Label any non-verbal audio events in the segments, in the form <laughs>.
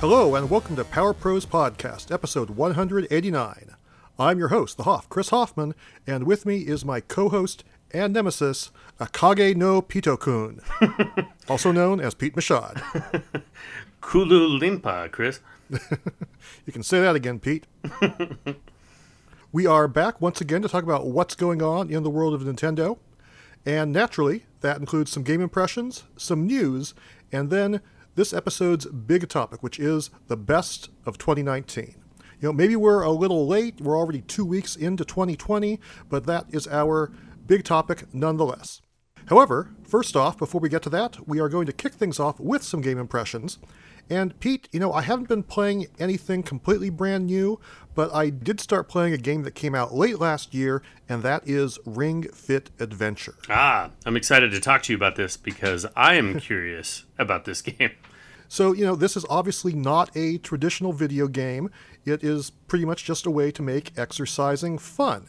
Hello, and welcome to Power Pros Podcast, episode 189. I'm your host, the Hoff, Chris Hoffman, and with me is my co host and nemesis, Akage no Pitokun, <laughs> also known as Pete Mashad. <laughs> Kulu Limpa, Chris. <laughs> You can say that again, Pete. we are back once again to talk about what's going on in the world of Nintendo. And naturally, that includes some game impressions, some news, and then this episode's big topic, which is the best of 2019. You know, maybe we're a little late, we're already two weeks into 2020, but that is our big topic nonetheless. However, first off, before we get to that, we are going to kick things off with some game impressions. And Pete, you know, I haven't been playing anything completely brand new, but I did start playing a game that came out late last year, and that is Ring Fit Adventure. Ah, I'm excited to talk to you about this because I am curious <laughs> about this game. So, you know, this is obviously not a traditional video game. It is pretty much just a way to make exercising fun.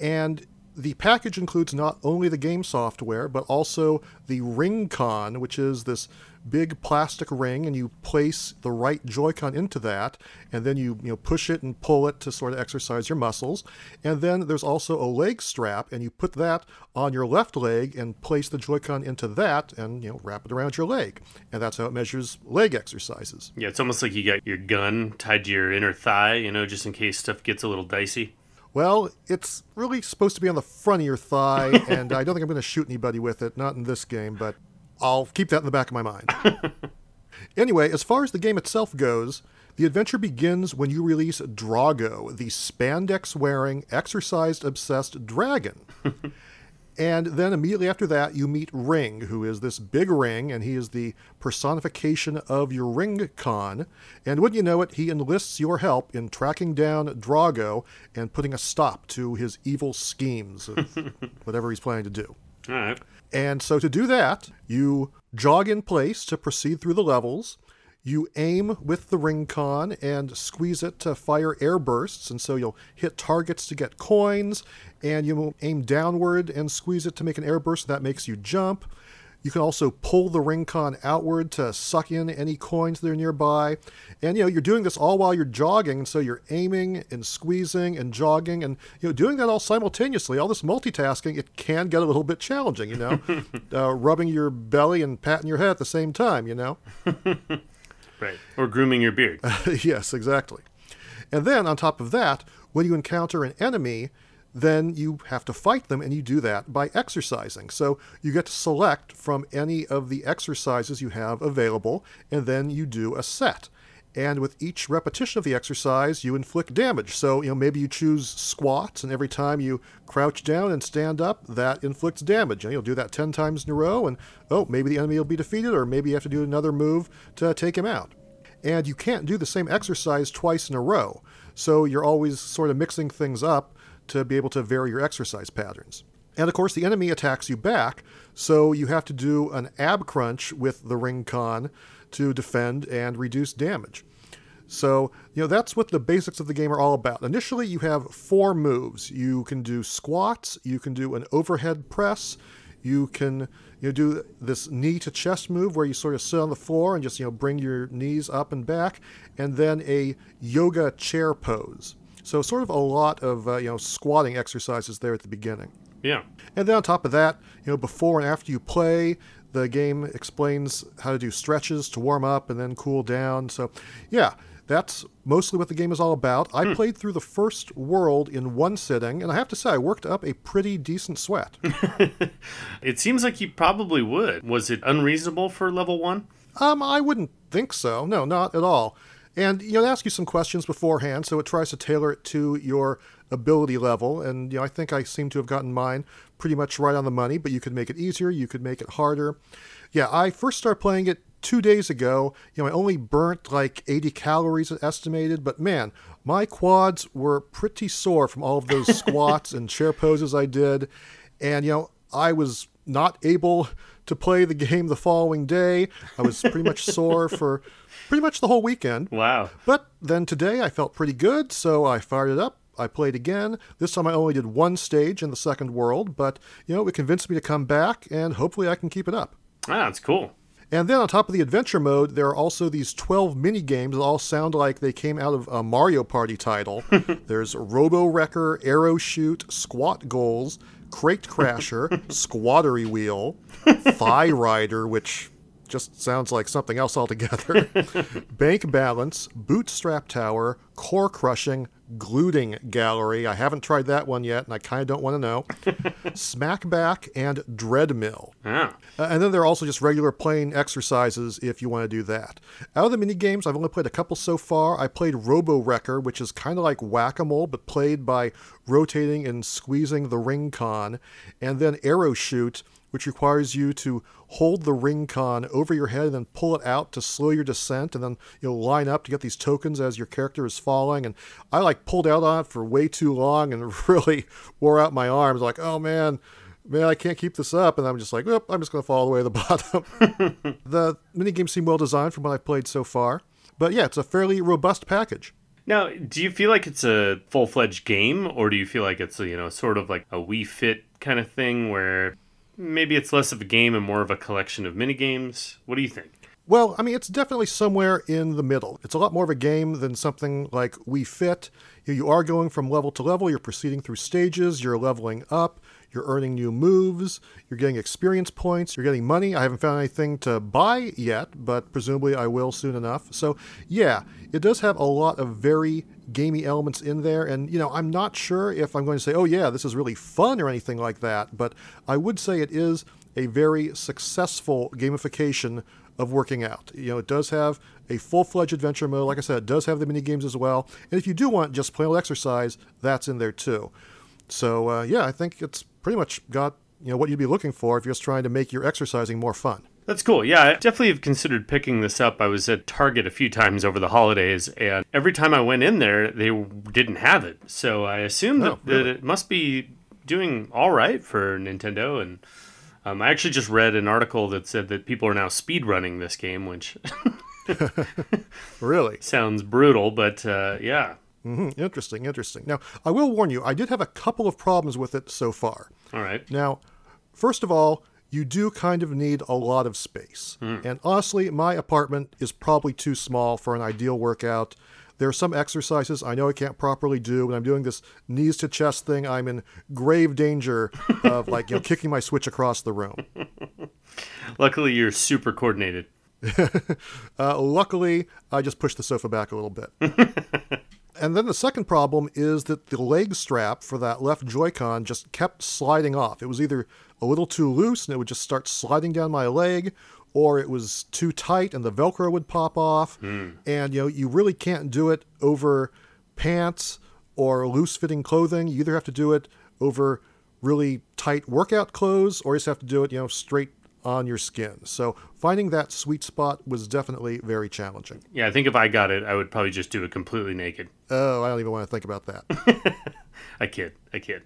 And the package includes not only the game software, but also the Ring-Con, which is this big plastic ring, and you place the right Joy-Con into that, and then you you know push it and pull it to sort of exercise your muscles. And then there's also a leg strap, and you put that on your left leg and place the Joy-Con into that, and you know wrap it around your leg, and that's how it measures leg exercises. Yeah, it's almost like you got your gun tied to your inner thigh, you know, just in case stuff gets a little dicey. Well, it's really supposed to be on the front of your thigh, <laughs> and I don't think I'm going to shoot anybody with it, not in this game, but I'll keep that in the back of my mind. <laughs> anyway, as far as the game itself goes, the adventure begins when you release Drago, the spandex wearing, exercise obsessed dragon. <laughs> and then immediately after that, you meet Ring, who is this big ring, and he is the personification of your Ring Con. And wouldn't you know it, he enlists your help in tracking down Drago and putting a stop to his evil schemes of <laughs> whatever he's planning to do. All right. And so to do that, you jog in place to proceed through the levels. You aim with the ring con and squeeze it to fire air bursts, and so you'll hit targets to get coins, and you aim downward and squeeze it to make an air burst that makes you jump. You can also pull the ring con outward to suck in any coins that are nearby. And you know, you're doing this all while you're jogging, so you're aiming and squeezing and jogging and you know, doing that all simultaneously, all this multitasking, it can get a little bit challenging, you know. <laughs> uh, rubbing your belly and patting your head at the same time, you know. <laughs> Right. Or grooming your beard. <laughs> yes, exactly. And then on top of that, when you encounter an enemy, then you have to fight them, and you do that by exercising. So you get to select from any of the exercises you have available, and then you do a set. And with each repetition of the exercise, you inflict damage. So, you know, maybe you choose squats, and every time you crouch down and stand up, that inflicts damage. And you'll do that 10 times in a row, and oh, maybe the enemy will be defeated, or maybe you have to do another move to take him out. And you can't do the same exercise twice in a row. So you're always sort of mixing things up to be able to vary your exercise patterns. And of course, the enemy attacks you back, so you have to do an ab crunch with the ring con to defend and reduce damage. So, you know, that's what the basics of the game are all about. Initially, you have four moves. You can do squats, you can do an overhead press, you can you know, do this knee to chest move where you sort of sit on the floor and just you know bring your knees up and back, and then a yoga chair pose. So sort of a lot of uh, you know squatting exercises there at the beginning. Yeah. And then on top of that, you know before and after you play, the game explains how to do stretches to warm up and then cool down. So yeah, that's mostly what the game is all about. I played through the first world in one sitting, and I have to say I worked up a pretty decent sweat. <laughs> It seems like you probably would. Was it unreasonable for level one? Um, I wouldn't think so. No, not at all. And you know, they ask you some questions beforehand, so it tries to tailor it to your ability level. And you know, I think I seem to have gotten mine pretty much right on the money. But you could make it easier, you could make it harder. Yeah, I first started playing it two days ago. You know, I only burnt like 80 calories estimated, but man, my quads were pretty sore from all of those <laughs> squats and chair poses I did. And you know, I was not able to play the game the following day. I was pretty much sore for pretty much the whole weekend. Wow. But then today I felt pretty good, so I fired it up. I played again. This time I only did one stage in the second world, but you know, it convinced me to come back and hopefully I can keep it up. Ah, that's cool. And then on top of the adventure mode, there are also these 12 mini games that all sound like they came out of a Mario Party title. <laughs> There's Robo Wrecker, Arrow Shoot, Squat Goals, Crate Crasher, <laughs> Squattery Wheel, <laughs> Thigh Rider, which just sounds like something else altogether. <laughs> Bank Balance, Bootstrap Tower, Core Crushing, Gluting Gallery. I haven't tried that one yet, and I kind of don't want to know. <laughs> Smackback and Dreadmill. Ah. Uh, and then there are also just regular plain exercises if you want to do that. Out of the mini games, I've only played a couple so far. I played Robo Wrecker, which is kind of like whack a mole, but played by rotating and squeezing the ring con. And then Arrow Shoot, which requires you to hold the ring con over your head and then pull it out to slow your descent and then you'll line up to get these tokens as your character is falling. And i like pulled out on it for way too long and <laughs> really wore out my arms like oh man man i can't keep this up. And i'm just like i'm just going to fall all the way to the <laughs> bottom. <laughs> The minigame seem well designed from what i've played so far. But yeah it's a fairly robust package. Now, do you feel like it's a full fledged game, or do you feel like it's a, you know sort of like a Wii Fit kind of thing where maybe it's less of a game and more of a collection of mini games? What do you think? Well, I mean, it's definitely somewhere in the middle. It's a lot more of a game than something like Wii Fit. You, are going from level to level, you're proceeding through stages, you're leveling up, you're earning new moves, you're getting experience points, you're getting money. I haven't found anything to buy yet, but presumably I will soon enough. So, yeah, it does have a lot of very gamey elements in there. And, you know, I'm not sure if I'm going to say, oh, yeah, this is really fun or anything like that, but I would say it is a very successful gamification of working out. You know, it does have a full-fledged adventure mode. Like I said, it does have the mini games as well. And if you do want just plain old exercise, that's in there too. So uh, yeah, I think it's pretty much got you know what you'd be looking for if you're just trying to make your exercising more fun. That's cool. Yeah, I definitely have considered picking this up. I was at Target a few times over the holidays, and every time I went in there, they didn't have it. So I assume that, Oh, really? that it must be doing all right for Nintendo. And um, I actually just read an article that said that people are now speed running this game, which <laughs> <laughs> Really sounds brutal, but uh, yeah. Hmm interesting, interesting. Now I will warn you, I did have a couple of problems with it so far. All right. Now, first of all, you do kind of need a lot of space. And honestly, my apartment is probably too small for an ideal workout. There are some exercises I know I can't properly do. When I'm doing this knees to chest thing, I'm in grave danger <laughs> of like, you know, kicking my switch across the room. <laughs> Luckily, you're super coordinated. <laughs> Uh, luckily, I just pushed the sofa back a little bit. And then the second problem is that the leg strap for that left Joy-Con just kept sliding off. It was either a little too loose and it would just start sliding down my leg, or it was too tight and the Velcro would pop off. Hmm. And you know, you really can't do it over pants or loose-fitting clothing. You either have to do it over really tight workout clothes, or you just have to do it, you know, straight on your skin. So finding that sweet spot was definitely very challenging. Yeah, I think if I got it, I would probably just do it completely naked. Oh, I don't even want to think about that. <laughs> I kid. I kid.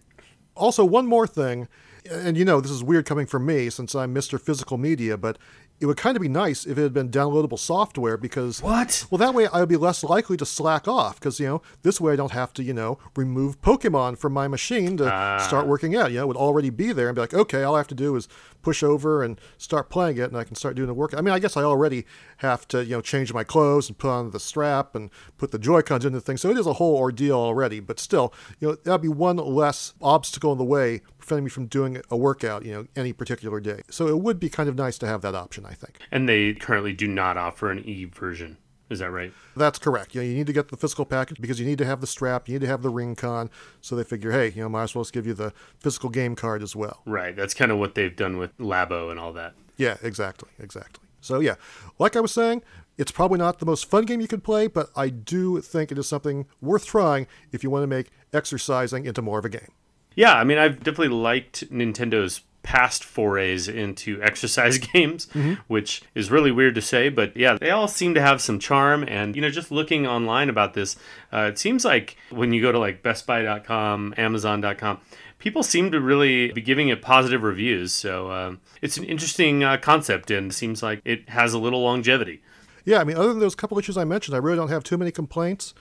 also, one more thing, and you know, this is weird coming from me since I'm Mr. Physical Media, but it would kind of be nice if it had been downloadable software because What? well that way I would be less likely to slack off because you know this way I don't have to you know remove Pokemon from my machine to ah. start working out you know it would already be there and be like okay all I have to do is push over and start playing it and I can start doing the work. I mean I guess I already have to you know change my clothes and put on the strap and put the Joy-Cons into the thing. So it is a whole ordeal already but still you know that'd be one less obstacle in the way preventing me from doing a workout you know any particular day. So it would be kind of nice to have that option I think. And they currently do not offer an E version. Is that right? That's correct. You know, you need to get the physical package because you need to have the strap, you need to have the ring con. So they figure, hey, you know, might as well just give you the physical game card as well. Right. That's kind of what they've done with Labo and all that. Yeah, exactly, exactly. So yeah, like I was saying, it's probably not the most fun game you could play, but I do think it is something worth trying if you want to make exercising into more of a game. Yeah, I mean, I've definitely liked Nintendo's past forays into <laughs> exercise <laughs> games, which is really weird to say, but yeah, they all seem to have some charm. And, you know, just looking online about this, uh, it seems like when you go to like BestBuy.com, Amazon.com, people seem to really be giving it positive reviews. So um, it's an interesting uh, concept and seems like it has a little longevity. Yeah, I mean, other than those couple issues I mentioned, I really don't have too many complaints,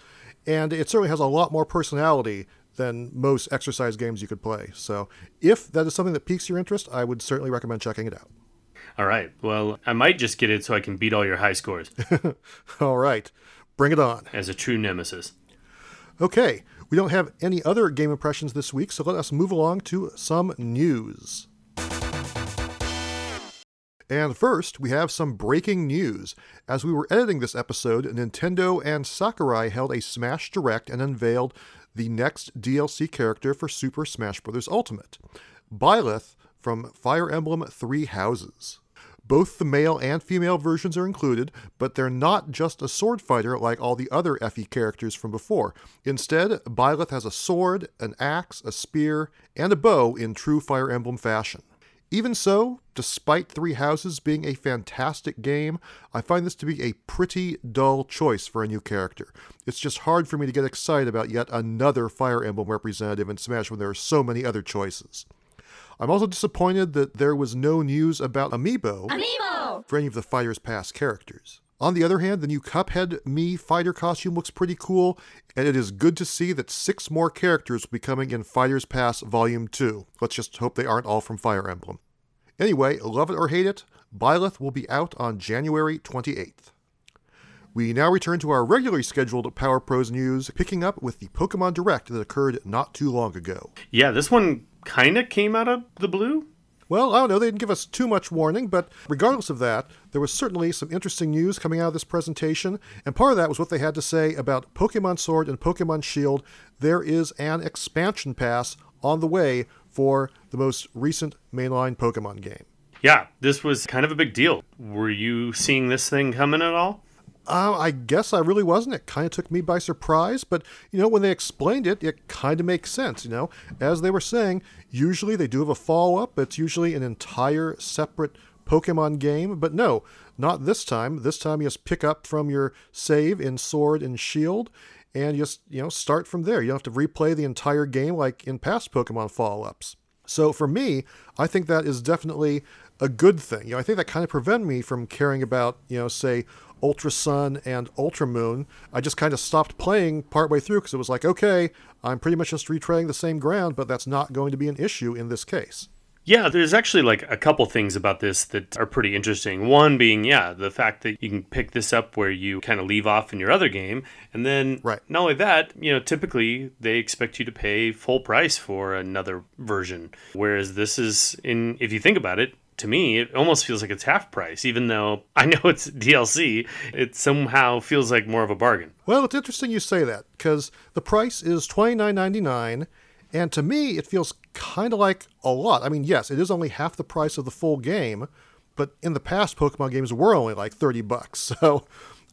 and it certainly has a lot more personality than most exercise games you could play. So if that is something that piques your interest, I would certainly recommend checking it out. All right. Well, I might just get it so I can beat all your high scores <laughs> All right, bring it on. as a true nemesis. Okay, we don't have any other game impressions this week, so let us move along to some news. And first, we have some breaking news. As we were editing this episode, Nintendo and Sakurai held a Smash Direct and unveiled the next DLC character for Super Smash Bros. Ultimate Byleth from Fire Emblem Three Houses. Both the male and female versions are included, but they're not just a sword fighter like all the other FE characters from before. Instead, Byleth has a sword, an axe, a spear, and a bow in true Fire Emblem fashion. Even so, despite Three Houses being a fantastic game, I find this to be a pretty dull choice for a new character. It's just hard for me to get excited about yet another Fire Emblem representative in Smash when there are so many other choices. I'm also disappointed that there was no news about Amiibo Amiibo! for any of the Fighters Pass characters. On the other hand, the new Cuphead Mii fighter costume looks pretty cool, and it is good to see that six more characters will be coming in Fighters Pass Volume 2. Let's just hope they aren't all from Fire Emblem. Anyway, love it or hate it, Byleth will be out on January 28th. We now return to our regularly scheduled Power Pros news, picking up with the Pokemon Direct that occurred not too long ago. Yeah, this one kind of came out of the blue. Well, I don't know, they didn't give us too much warning, but regardless of that, there was certainly some interesting news coming out of this presentation, and part of that was what they had to say about Pokemon Sword and Pokemon Shield. There is an expansion pass on the way for the most recent mainline Pokemon game. Yeah, this was kind of a big deal. Were you seeing this thing coming at all? Uh, I guess I really wasn't. It kind of took me by surprise, but you know, when they explained it, it kind of makes sense. You know, as they were saying, usually they do have a follow up. It's usually an entire separate Pokemon game, but no, not this time. This time you just pick up from your save in Sword and Shield, and just you know start from there. You don't have to replay the entire game like in past Pokemon follow ups. So for me, I think that is definitely a good thing. You know, I think that kind of prevented me from caring about, you know, say Ultra Sun and Ultra Moon. I just kind of stopped playing partway through because it was like, okay, I'm pretty much just retreading the same ground, but that's not going to be an issue in this case. Yeah, there's actually like a couple things about this that are pretty interesting. One being, yeah, the fact that you can pick this up where you kind of leave off in your other game. And then, Right. not only that, you know, typically they expect you to pay full price for another version. Whereas this is, in if you think about it, to me, it almost feels like it's half price, even though I know it's DLC. It somehow feels like more of a bargain. Well, it's interesting you say that because the price is $29.99, and to me, it feels kind of like a lot. I mean, yes, it is only half the price of the full game, but in the past, Pokemon games were only like 30 bucks. <laughs> So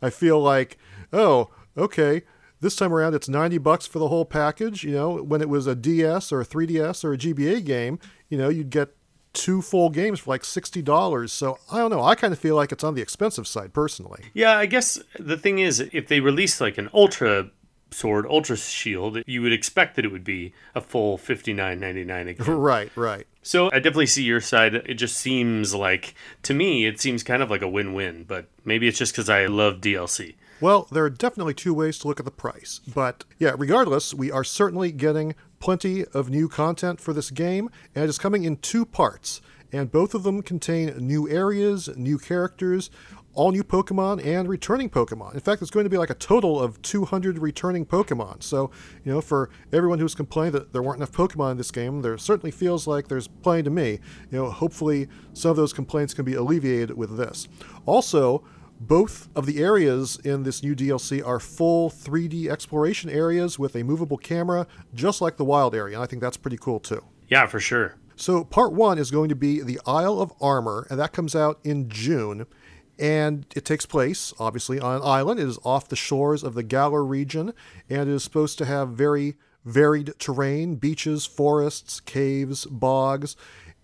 I feel like, oh, okay, this time around it's 90 bucks for the whole package. You know, when it was a DS or a 3DS or a GBA game, you know, you'd get two full games for like $60. So I don't know. I kind of feel like it's on the expensive side personally. Yeah, I guess the thing is, if they release like an Ultra Sword, Ultra Shield, you would expect that it would be a full fifty nine ninety nine again. <laughs> Right, right. So I definitely see your side. It just seems like, to me, it seems kind of like a win win, but maybe it's just because I love DLC. Well, there are definitely two ways to look at the price. But yeah, regardless, we are certainly getting plenty of new content for this game, and it is coming in two parts. And both of them contain new areas, new characters, all new Pokemon, and returning Pokemon. In fact, it's going to be like a total of 200 returning Pokemon. So, you know, for everyone who's complained that there weren't enough Pokemon in this game, there certainly feels like there's plenty to me. You know, hopefully some of those complaints can be alleviated with this. Also, both of the areas in this new DLC are full 3D exploration areas with a movable camera, just like the wild area, and I think that's pretty cool too. Yeah, for sure. So, part one is going to be the Isle of Armor, and that comes out in June. And it takes place, obviously, on an island. It is off the shores of the Galar region, and it is supposed to have very varied terrain beaches, forests, caves, bogs.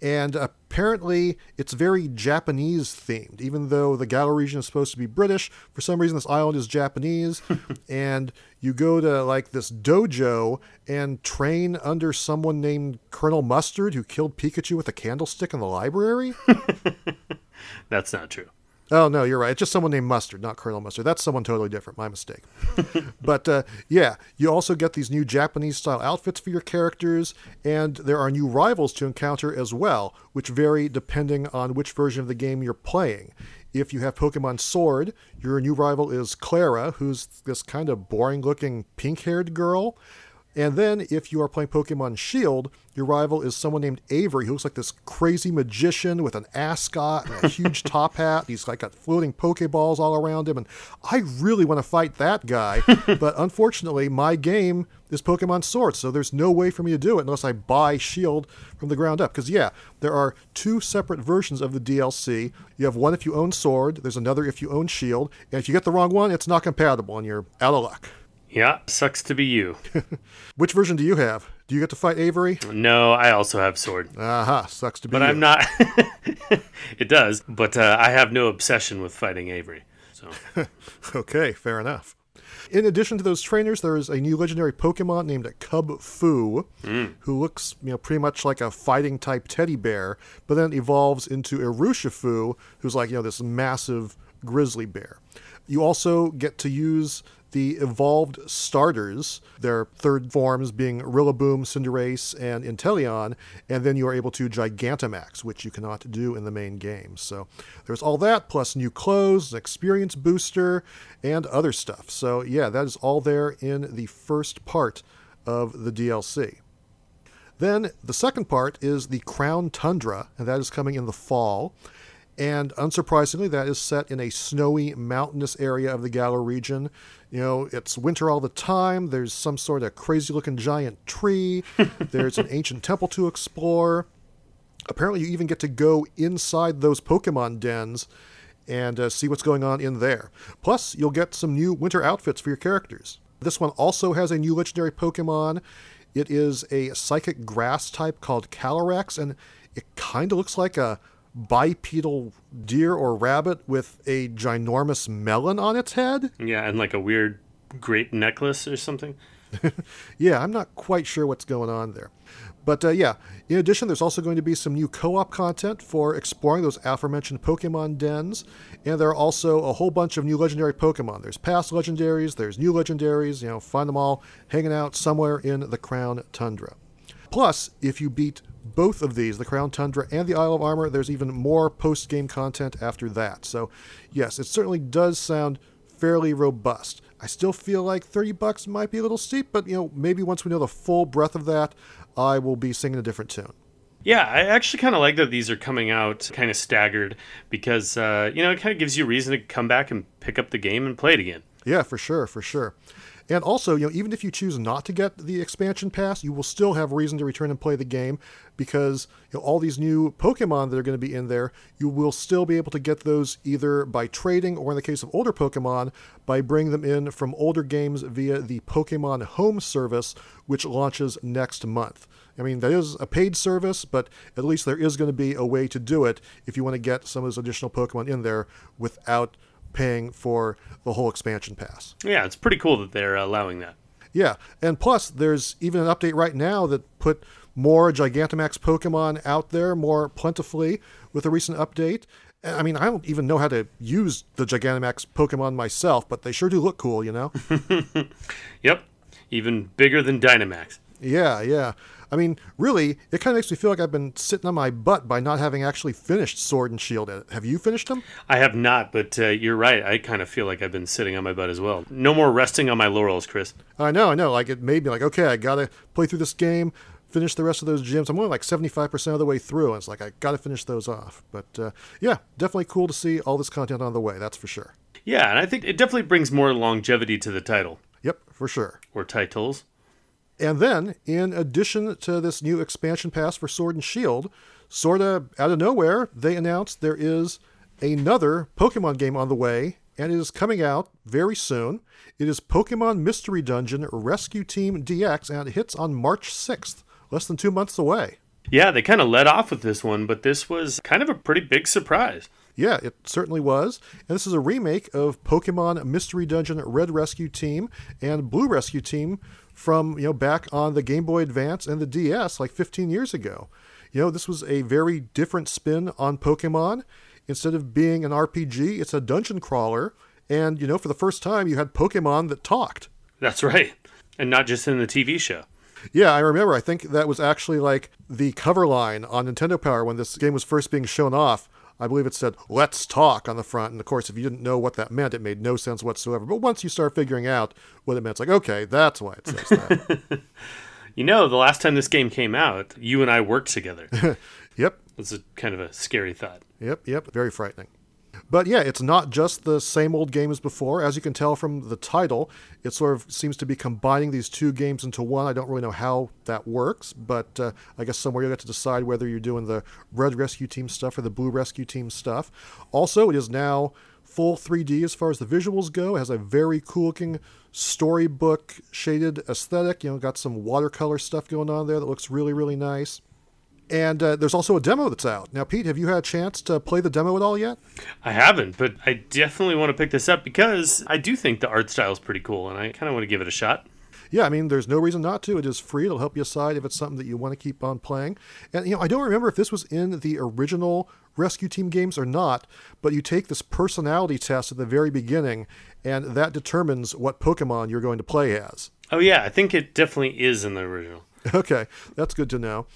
And apparently, it's very Japanese themed. Even though the Galar region is supposed to be British, for some reason, this island is Japanese. <laughs> and you go to like this dojo and train under someone named Colonel Mustard who killed Pikachu with a candlestick in the library. <laughs> That's not true. Oh no, you're right. It's just someone named Mustard, not Colonel Mustard. That's someone totally different. My mistake. <laughs> but uh, yeah, you also get these new Japanese style outfits for your characters, and there are new rivals to encounter as well, which vary depending on which version of the game you're playing. If you have Pokemon Sword, your new rival is Clara, who's this kind of boring looking pink haired girl. And then, if you are playing Pokemon Shield, your rival is someone named Avery, who looks like this crazy magician with an ascot and a <laughs> huge top hat. He's like got floating Pokeballs all around him, and I really want to fight that guy. <laughs> but unfortunately, my game is Pokemon Sword, so there's no way for me to do it unless I buy Shield from the ground up. Because yeah, there are two separate versions of the DLC. You have one if you own Sword. There's another if you own Shield, and if you get the wrong one, it's not compatible, and you're out of luck. Yeah, sucks to be you. <laughs> Which version do you have? Do you get to fight Avery? No, I also have sword. Aha, sucks to be But you. I'm not. <laughs> it does, but uh, I have no obsession with fighting Avery. So <laughs> Okay, fair enough. In addition to those trainers, there is a new legendary Pokemon named Kubfu, who looks, you know, pretty much like a fighting type teddy bear, but then evolves into Urshifu, who's like, you know, this massive grizzly bear. You also get to use the evolved starters, their third forms being Rillaboom, Cinderace, and Inteleon, and then you are able to Gigantamax, which you cannot do in the main game. So there's all that, plus new clothes, experience booster, and other stuff. So yeah, that is all there in the first part of the DLC. Then the second part is the Crown Tundra, and that is coming in the fall. And unsurprisingly, that is set in a snowy, mountainous area of the Galar region. You know, it's winter all the time. There's some sort of crazy looking giant tree. <laughs> There's an ancient temple to explore. Apparently, you even get to go inside those Pokemon dens and uh, see what's going on in there. Plus, you'll get some new winter outfits for your characters. This one also has a new legendary Pokemon. It is a psychic grass type called Calyrex, and it kind of looks like a bipedal deer or rabbit with a ginormous melon on its head. yeah, and like a weird grape necklace or something. <laughs> Yeah, I'm not quite sure what's going on there. But uh, yeah, in addition, there's also going to be some new co op content for exploring those aforementioned Pokemon dens. And there are also a whole bunch of new legendary Pokemon. There's past legendaries, there's new legendaries, you know, find them all hanging out somewhere in the Crown Tundra. Plus, if you beat both of these, the Crown Tundra and the Isle of Armor, there's even more post game content after that. So, yes, it certainly does sound fairly robust. I still feel like 30 bucks might be a little steep, but you know, maybe once we know the full breadth of that, I will be singing a different tune. Yeah, I actually kind of like that these are coming out kind of staggered because, uh, you know, it kind of gives you a reason to come back and pick up the game and play it again. Yeah, for sure, for sure. And also, you know, even if you choose not to get the expansion pass, you will still have reason to return and play the game because you know, all these new Pokemon that are going to be in there, you will still be able to get those either by trading or, in the case of older Pokemon, by bringing them in from older games via the Pokemon Home service, which launches next month. I mean, that is a paid service, but at least there is going to be a way to do it if you want to get some of those additional Pokemon in there without paying for the whole expansion pass. Yeah, it's pretty cool that they're allowing that. Yeah, and plus, there's even an update right now that put more Gigantamax Pokemon out there more plentifully with a recent update. I mean, I don't even know how to use the Gigantamax Pokemon myself, but they sure do look cool, you know? <laughs> Yep, even bigger than Dynamax. yeah, yeah. I mean, really, it kind of makes me feel like I've been sitting on my butt by not having actually finished Sword and Shield. Have you finished them? I have not, but uh, you're right. I kind of feel like I've been sitting on my butt as well. No more resting on my laurels, Chris. I know, I know. Like, it made me like, okay, I gotta play through this game, finish the rest of those gyms. I'm only like 75% of the way through, and it's like, I gotta finish those off. But uh, yeah, definitely cool to see all this content on the way, that's for sure. Yeah, and I think it definitely brings more longevity to the title Yep, for sure. or titles. And then, in addition to this new expansion pass for Sword and Shield, sorta out of nowhere, they announced there is another Pokemon game on the way, and it is coming out very soon. It is Pokemon Mystery Dungeon Rescue Team DX, and it hits on March 6th, less than two months away. Yeah, they kind of let off with this one, but this was kind of a pretty big surprise. Yeah, it certainly was. And this is a remake of Pokemon Mystery Dungeon Red Rescue Team and Blue Rescue Team from, you know, back on the Game Boy Advance and the DS like 15 years ago. You know, this was a very different spin on Pokemon. instead of being an RPG, it's a dungeon crawler. And, you know, for the first time, you had Pokemon that talked. That's right. And not just in the TV show. Yeah, I remember. I think that was actually like the cover line on Nintendo Power when this game was first being shown off. I believe it said "Let's talk" on the front, and of course, if you didn't know what that meant, it made no sense whatsoever. But once you start figuring out what it meant, it's like, okay, that's why it says that. <laughs> You know, the last time this game came out, you and I worked together. <laughs> yep, It's a kind of a scary thought. Yep, yep, very frightening. But yeah, it's not just the same old game as before. As you can tell from the title, it sort of seems to be combining these two games into one. I don't really know how that works, but uh, I guess somewhere you'll get to decide whether you're doing the Red Rescue Team stuff or the Blue Rescue Team stuff. Also, it is now full 3D as far as the visuals go. It has a very cool looking storybook shaded aesthetic. You know, got some watercolor stuff going on there that looks really, really nice. And uh, there's also a demo that's out. Now, Pete, have you had a chance to play the demo at all yet? I haven't, but I definitely want to pick this up because I do think the art style is pretty cool and I kind of want to give it a shot. Yeah, I mean, there's no reason not to. It is free. It'll help you decide if it's something that you want to keep on playing. And, you know, I don't remember if this was in the original Rescue Team games or not, but you take this personality test at the very beginning, and that determines what Pokemon you're going to play as. Oh, yeah, I think it definitely is in the original. <laughs> Okay, that's good to know.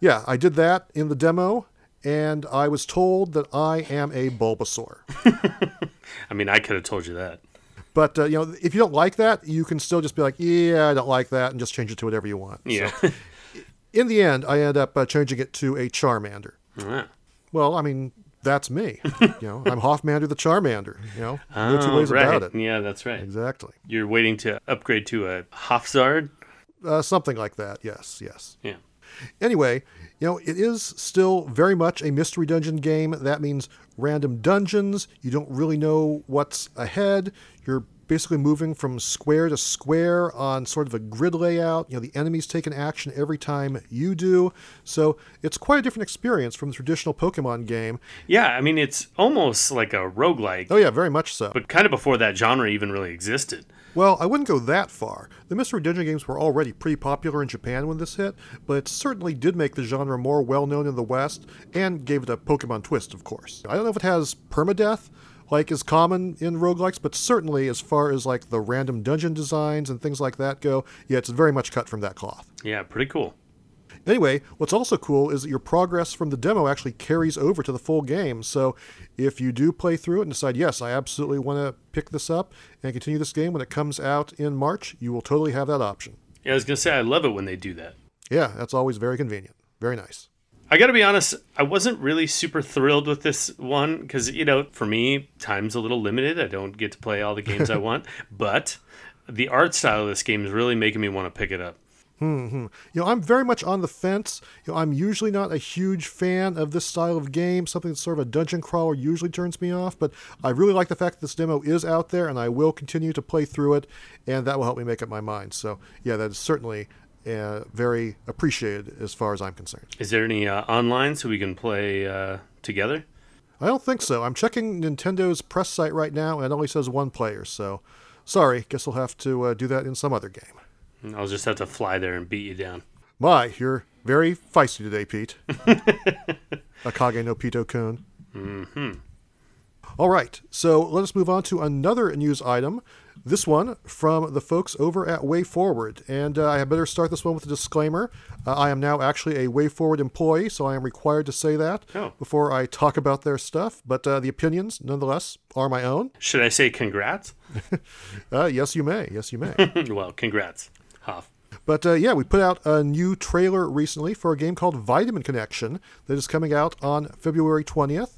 Yeah, I did that in the demo, and I was told that I am a Bulbasaur. <laughs> I mean, I could have told you that. But uh, you know, if you don't like that, you can still just be like, "Yeah, I don't like that," and just change it to whatever you want. Yeah. So, <laughs> in the end, I end up uh, changing it to a Charmander. Ah. Well, I mean, that's me. <laughs> you know, I'm Hoffmander the Charmander. You know, no two Oh, ways right. about it. Yeah, that's right. Exactly. You're waiting to upgrade to a Hofzard. Uh, something like that. Yes. Yes. Yeah. Anyway, you know, it is still very much a mystery dungeon game. That means random dungeons. You don't really know what's ahead. You're basically moving from square to square on sort of a grid layout. You know, the enemies take an action every time you do. So it's quite a different experience from the traditional Pokemon game. Yeah, I mean, it's almost like a roguelike, Oh, yeah, very much so. but kind of before that genre even really existed. Well, I wouldn't go that far. The Mystery Dungeon games were already pretty popular in Japan when this hit, but it certainly did make the genre more well known in the West and gave it a Pokemon twist, of course. I don't know if it has permadeath, like is common in roguelikes, but certainly as far as like the random dungeon designs and things like that go, yeah, it's very much cut from that cloth. Yeah, pretty cool. Anyway, what's also cool is that your progress from the demo actually carries over to the full game. So if you do play through it and decide, yes, I absolutely want to pick this up and continue this game when it comes out in March, you will totally have that option. Yeah, I was gonna say I love it when they do that. Yeah, that's always very convenient. Very nice. I got to be honest, I wasn't really super thrilled with this one because, you know, for me, time's a little limited. I don't get to play all the games I <laughs> want, but the art style of this game is really making me want to pick it up. You know, I'm very much on the fence. You know, I'm usually not a huge fan of this style of game. Something that's sort of a dungeon crawler usually turns me off, but I really like the fact that this demo is out there and I will continue to play through it, and that will help me make up my mind. So, yeah, that is certainly uh, very appreciated as far as I'm concerned. Is there any uh, online so we can play uh, together? I don't think so. I'm checking Nintendo's press site right now, and it only says one player, so sorry. Guess we'll have to uh, do that in some other game. I'll just have to fly there and beat you down. My, you're very feisty today, Pete. <laughs> Akage no Pito kun. Mm-hmm. All right, so let us move on to another news item. This one from the folks over at WayForward. And uh, I had better start this one with a disclaimer. Uh, I am now actually a WayForward employee, so I am required to say that Oh. before I talk about their stuff. But uh, the opinions, nonetheless, are my own. Should I say congrats? <laughs> Uh, yes, you may. Yes, you may. <laughs> well, congrats, Hoff. But uh, yeah, we put out a new trailer recently for a game called Vitamin Connection that is coming out on February 20th.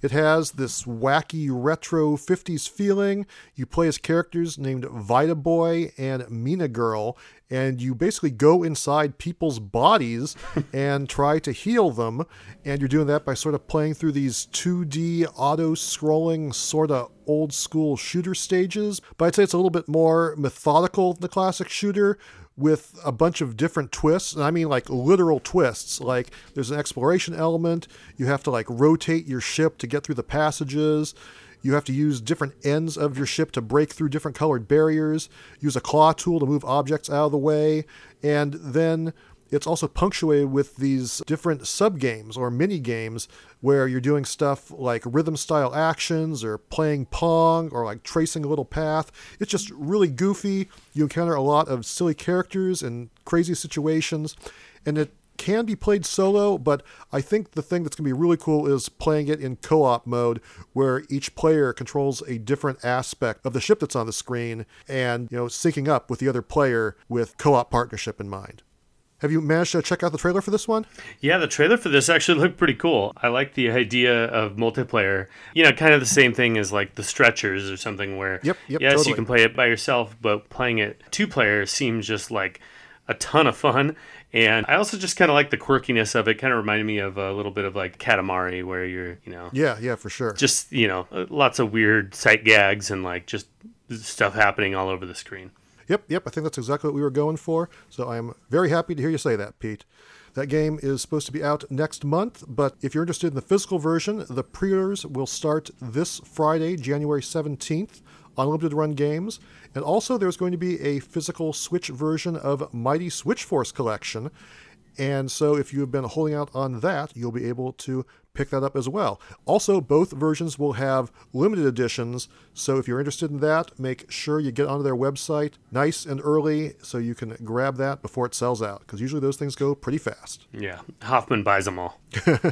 It has this wacky retro 50s feeling. You play as characters named Vita Boy and Mina Girl, and you basically go inside people's bodies <laughs> and try to heal them. And you're doing that by sort of playing through these 2D auto scrolling, sort of old school shooter stages. But I'd say it's a little bit more methodical than the classic shooter with a bunch of different twists and i mean like literal twists. Like there's an exploration element. You have to like rotate your ship to get through the passages. You have to use different ends of your ship to break through different colored barriers. Use a claw tool to move objects out of the way. And then it's also punctuated with these different sub games or mini games where you're doing stuff like rhythm style actions or playing Pong or like tracing a little path. It's just really goofy. You encounter a lot of silly characters and crazy situations, and it can be played solo, but I think the thing that's going to be really cool is playing it in co op mode where each player controls a different aspect of the ship that's on the screen and, you know, syncing up with the other player with co op partnership in mind. Have you managed to check out the trailer for this one? Yeah, the trailer for this actually looked pretty cool. I like the idea of multiplayer. You know, kind of the same thing as like the stretchers or something where Yep, yep, yes, totally. you can play it by yourself, but playing it two player seems just like a ton of fun. And I also just kind of like the quirkiness of it. Kind of reminded me of a little bit of like Katamari, where you're, you know, Yeah, yeah, for sure. just you know, lots of weird sight gags and like just stuff happening all over the screen. Yep, yep. I think that's exactly what we were going for. So I'm very happy to hear you say that, Pete. That game is supposed to be out next month, but if you're interested in the physical version, the pre orders will start this Friday, January 17th, on Limited Run Games. And also, there's going to be a physical Switch version of Mighty Switch Force Collection. And so, if you have been holding out on that, you'll be able to pick that up as well. Also, both versions will have limited editions. So, if you're interested in that, make sure you get onto their website nice and early so you can grab that before it sells out. Because usually those things go pretty fast. Yeah, Hoffman buys them all.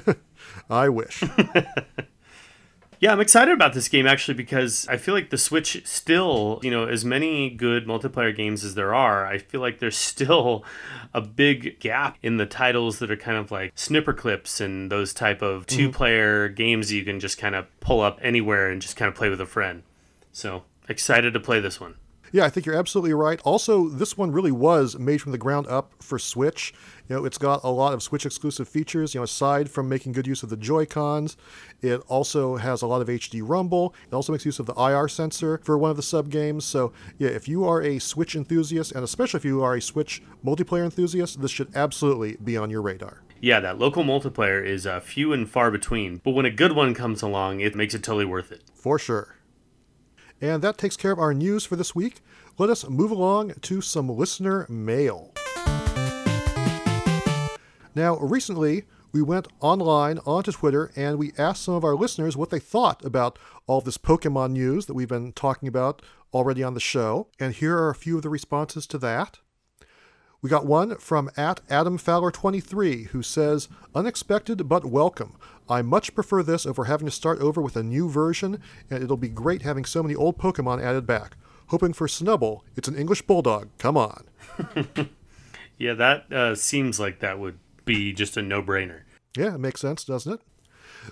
<laughs> I wish. <laughs> Yeah, I'm excited about this game actually because I feel like the Switch still, you know, as many good multiplayer games as there are, I feel like there's still a big gap in the titles that are kind of like Snipperclips and those type of mm-hmm. two-player games you can just kind of pull up anywhere and just kind of play with a friend. So, excited to play this one. Yeah, I think you're absolutely right. Also, this one really was made from the ground up for Switch. You know, it's got a lot of Switch exclusive features, you know, aside from making good use of the Joy-Cons. It also has a lot of HD rumble. It also makes use of the IR sensor for one of the sub games. So, yeah, if you are a Switch enthusiast, and especially if you are a Switch multiplayer enthusiast, this should absolutely be on your radar. Yeah, that local multiplayer is uh, few and far between, but when a good one comes along, it makes it totally worth it. For sure. And that takes care of our news for this week. Let us move along to some listener mail. Now, recently, we went online onto Twitter and we asked some of our listeners what they thought about all this Pokemon news that we've been talking about already on the show. And here are a few of the responses to that. We got one from at Adam Fowler23 who says, Unexpected but welcome. I much prefer this over having to start over with a new version, and it'll be great having so many old Pokemon added back. Hoping for Snubbull. It's an English Bulldog. Come on. <laughs> Yeah, that uh, seems like that would be just a no-brainer. Yeah, it makes sense, doesn't it?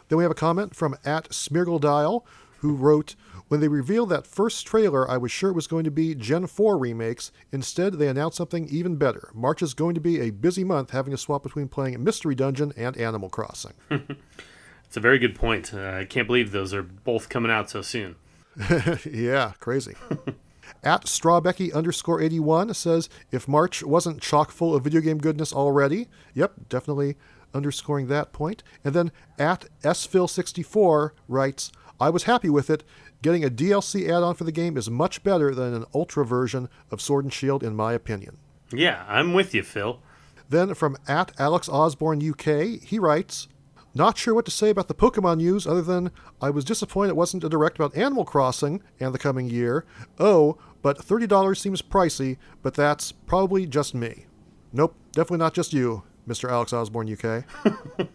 Then we have a comment from at Smirgledile, who wrote, When they revealed that first trailer, I was sure it was going to be Gen 4 remakes. Instead, they announced something even better. March is going to be a busy month having to swap between playing Mystery Dungeon and Animal Crossing. <laughs> It's a very good point. Uh, I can't believe those are both coming out so soon. <laughs> <laughs> yeah, crazy. At Strawbecky underscore 81 says, if March wasn't chock full of video game goodness already, yep, definitely underscoring that point. And then at SPhil64 writes, I was happy with it. Getting a DLC add on for the game is much better than an Ultra version of Sword and Shield, in my opinion. Yeah, I'm with you, Phil. Then from at Alex Osborne UK, he writes, Not sure what to say about the Pokemon news other than I was disappointed it wasn't a direct about Animal Crossing and the coming year. Oh, but $30 seems pricey, but that's probably just me. Nope, definitely not just you, Mr. Alex Osborne UK. <laughs>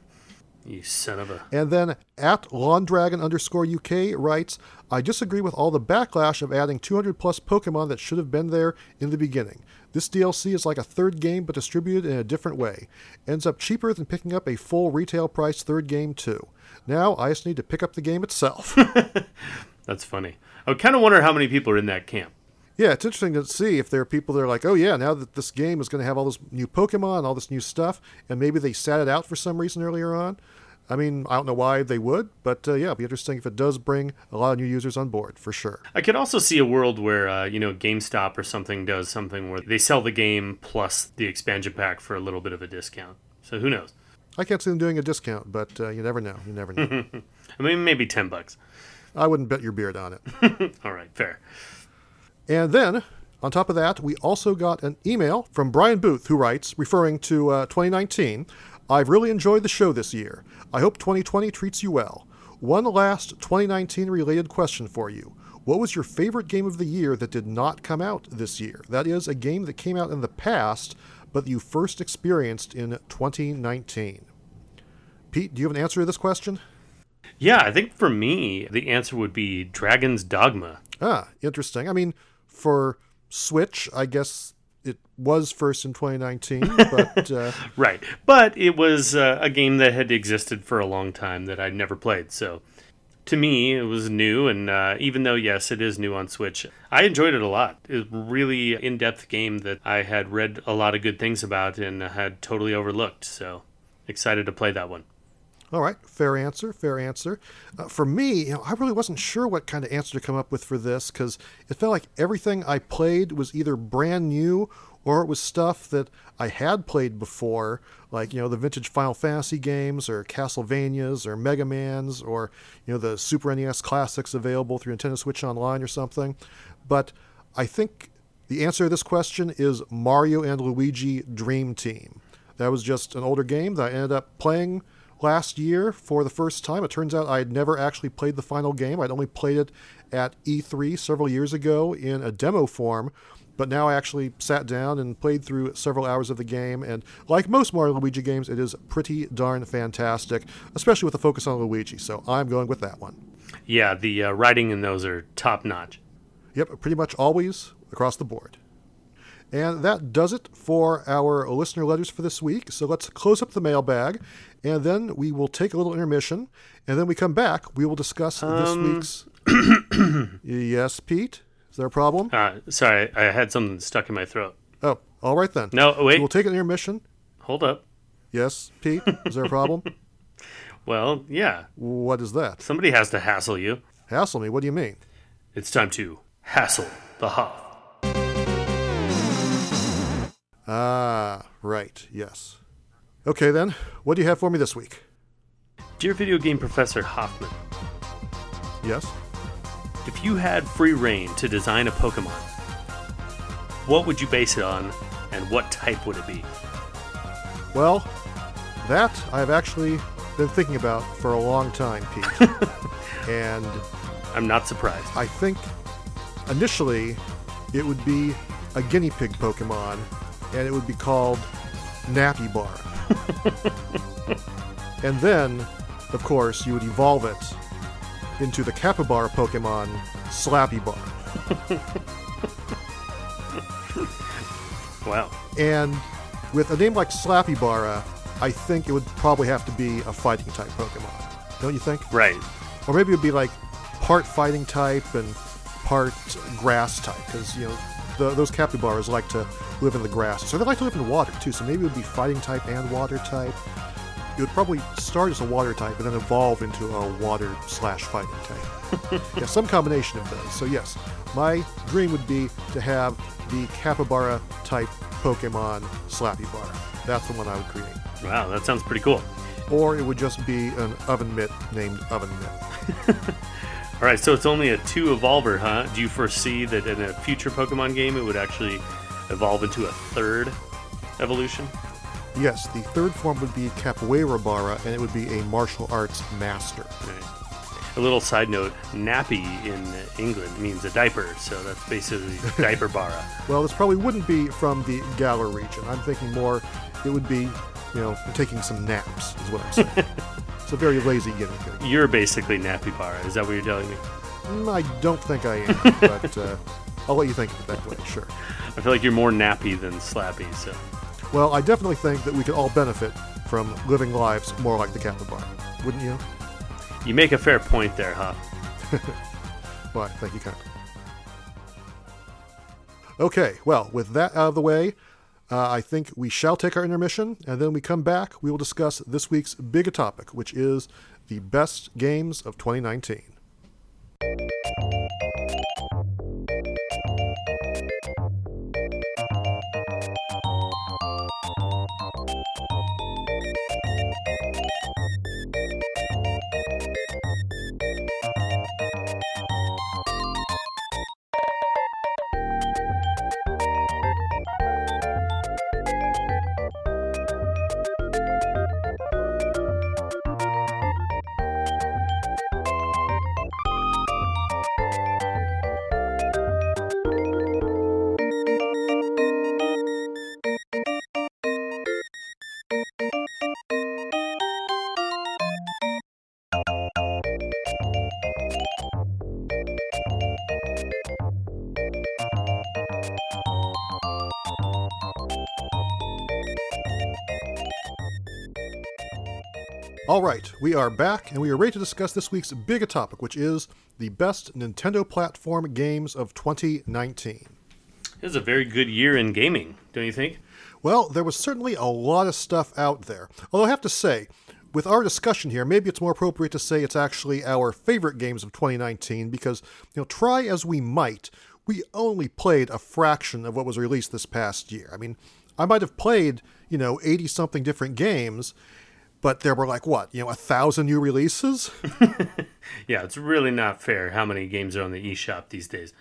You son of a. And then at LawnDragon underscore UK writes, I disagree with all the backlash of adding 200 plus Pokemon that should have been there in the beginning. This DLC is like a third game but distributed in a different way. Ends up cheaper than picking up a full retail price third game too. Now I just need to pick up the game itself. <laughs> That's funny. I kind of wonder how many people are in that camp. Yeah, it's interesting to see if there are people that are like, oh yeah, now that this game is going to have all this new Pokemon, all this new stuff, and maybe they sat it out for some reason earlier on. I mean, I don't know why they would, but uh, yeah, it'd be interesting if it does bring a lot of new users on board for sure. I could also see a world where, uh, you know, GameStop or something does something where they sell the game plus the expansion pack for a little bit of a discount. So who knows? I can't see them doing a discount, but uh, you never know. You never know. <laughs> I mean, maybe 10 bucks. I wouldn't bet your beard on it. <laughs> All right, fair. And then On top of that, we also got an email from Brian Booth who writes, referring to uh, 2019, I've really enjoyed the show this year. I hope 2020 treats you well. One last 2019 related question for you. What was your favorite game of the year that did not come out this year? That is, a game that came out in the past, but you first experienced in 2019. Pete, do you have an answer to this question? Yeah, I think for me, the answer would be Dragon's Dogma. Ah, interesting. I mean, for Switch, I guess it was first in 2019, <laughs> but uh, right. But it was uh, a game that had existed for a long time that I'd never played. So to me, it was new. And uh, even though, yes, it is new on Switch, I enjoyed it a lot. It was a really in depth game that I had read a lot of good things about and had totally overlooked. So excited to play that one. All right, fair answer, fair answer. Uh, for me, you know, I really wasn't sure what kind of answer to come up with for this because it felt like everything I played was either brand new or it was stuff that I had played before, like you know the vintage Final Fantasy games or Castlevanias or Mega Man's or you know the Super NES classics available through Nintendo Switch Online or something. But I think the answer to this question is Mario and Luigi Dream Team. That was just an older game that I ended up playing last year for the first time. It turns out I had never actually played the final game. I'd only played it at E3 several years ago in a demo form. But now I actually sat down and played through several hours of the game, and like most Mario Luigi games, it is pretty darn fantastic, especially with the focus on Luigi. So I'm going with that one. Yeah, the uh, writing in those are top notch. Yep, pretty much always across the board. And that does it for our listener letters for this week. So let's close up the mailbag, and then we will take a little intermission, and then we come back. We will discuss um... this week's. <clears throat> yes, Pete. Is there a problem? Uh, sorry, I had something stuck in my throat. Oh, all right then. No, wait. we'll take an intermission. Hold up. Yes, Pete. Is there a problem? <laughs> well, yeah. What is that? Somebody has to hassle you. Hassle me? What do you mean? It's time to hassle the Hoff. Ah, right. Yes. Okay then. What do you have for me this week? Dear video game professor Hoffman. Yes. If you had free reign to design a Pokemon, what would you base it on, and what type would it be? Well, that I've actually been thinking about for a long time, Pete. <laughs> and I'm not surprised. I think initially it would be a guinea pig Pokemon, and it would be called Nappy Bar. <laughs> and then, of course, you would evolve it into the Capybara Pokemon Slappy Bar. wow. And with a name like Slappy Bara, uh, I think it would probably have to be a fighting type Pokemon. Don't you think? Right. Or maybe it would be like part fighting type and part grass type, because, you know, the, those capybaras like to live in the grass. So they like to live in water, too. So maybe it would be fighting type and water type it would probably start as a water type and then evolve into a water slash fighting type. <laughs> yeah, some combination of those. So yes, my dream would be to have the Capybara type Pokemon Slappy Bar. That's the one I would create. Wow, that sounds pretty cool. Or it would just be an oven mitt named Oven Mitt. <laughs> All right, so it's only a two evolver, huh? Do you foresee that in a future Pokemon game it would actually evolve into a third evolution? Yes, the third form would be Capoeira Bara, and it would be a martial arts master. Right. A little side note nappy in England means a diaper, so that's basically <laughs> diaper bara. well, this probably wouldn't be from the Galar region. I'm thinking more it would be, you know, taking some naps, is what I'm saying. <laughs> it's a very lazy gimmick. You're basically nappy bara, is that what you're telling me? Mm, I don't think I am, <laughs> but uh, I'll let you think of it that way, sure. I feel like you're more nappy than slappy, so. Well, I definitely think that we could all benefit from living lives more like the Capybara, wouldn't you? You make a fair point there, huh? <laughs> Why, thank you, Count. Okay, well, with that out of the way, uh, I think we shall take our intermission, and then we come back. We will discuss this week's big topic, which is the best games of 2019. All right, we are back and we are ready to discuss this week's big topic, which is the best Nintendo platform games of 2019. It was a very good year in gaming, don't you think? Well, there was certainly a lot of stuff out there. Although I have to say, with our discussion here, maybe it's more appropriate to say it's actually our favorite games of 2019 because, you know, try as we might, we only played a fraction of what was released this past year. I mean, I might have played, you know, 80 something different games, but there were like what, you know, a thousand new releases? <laughs> yeah, it's really not fair how many games are on the eShop these days.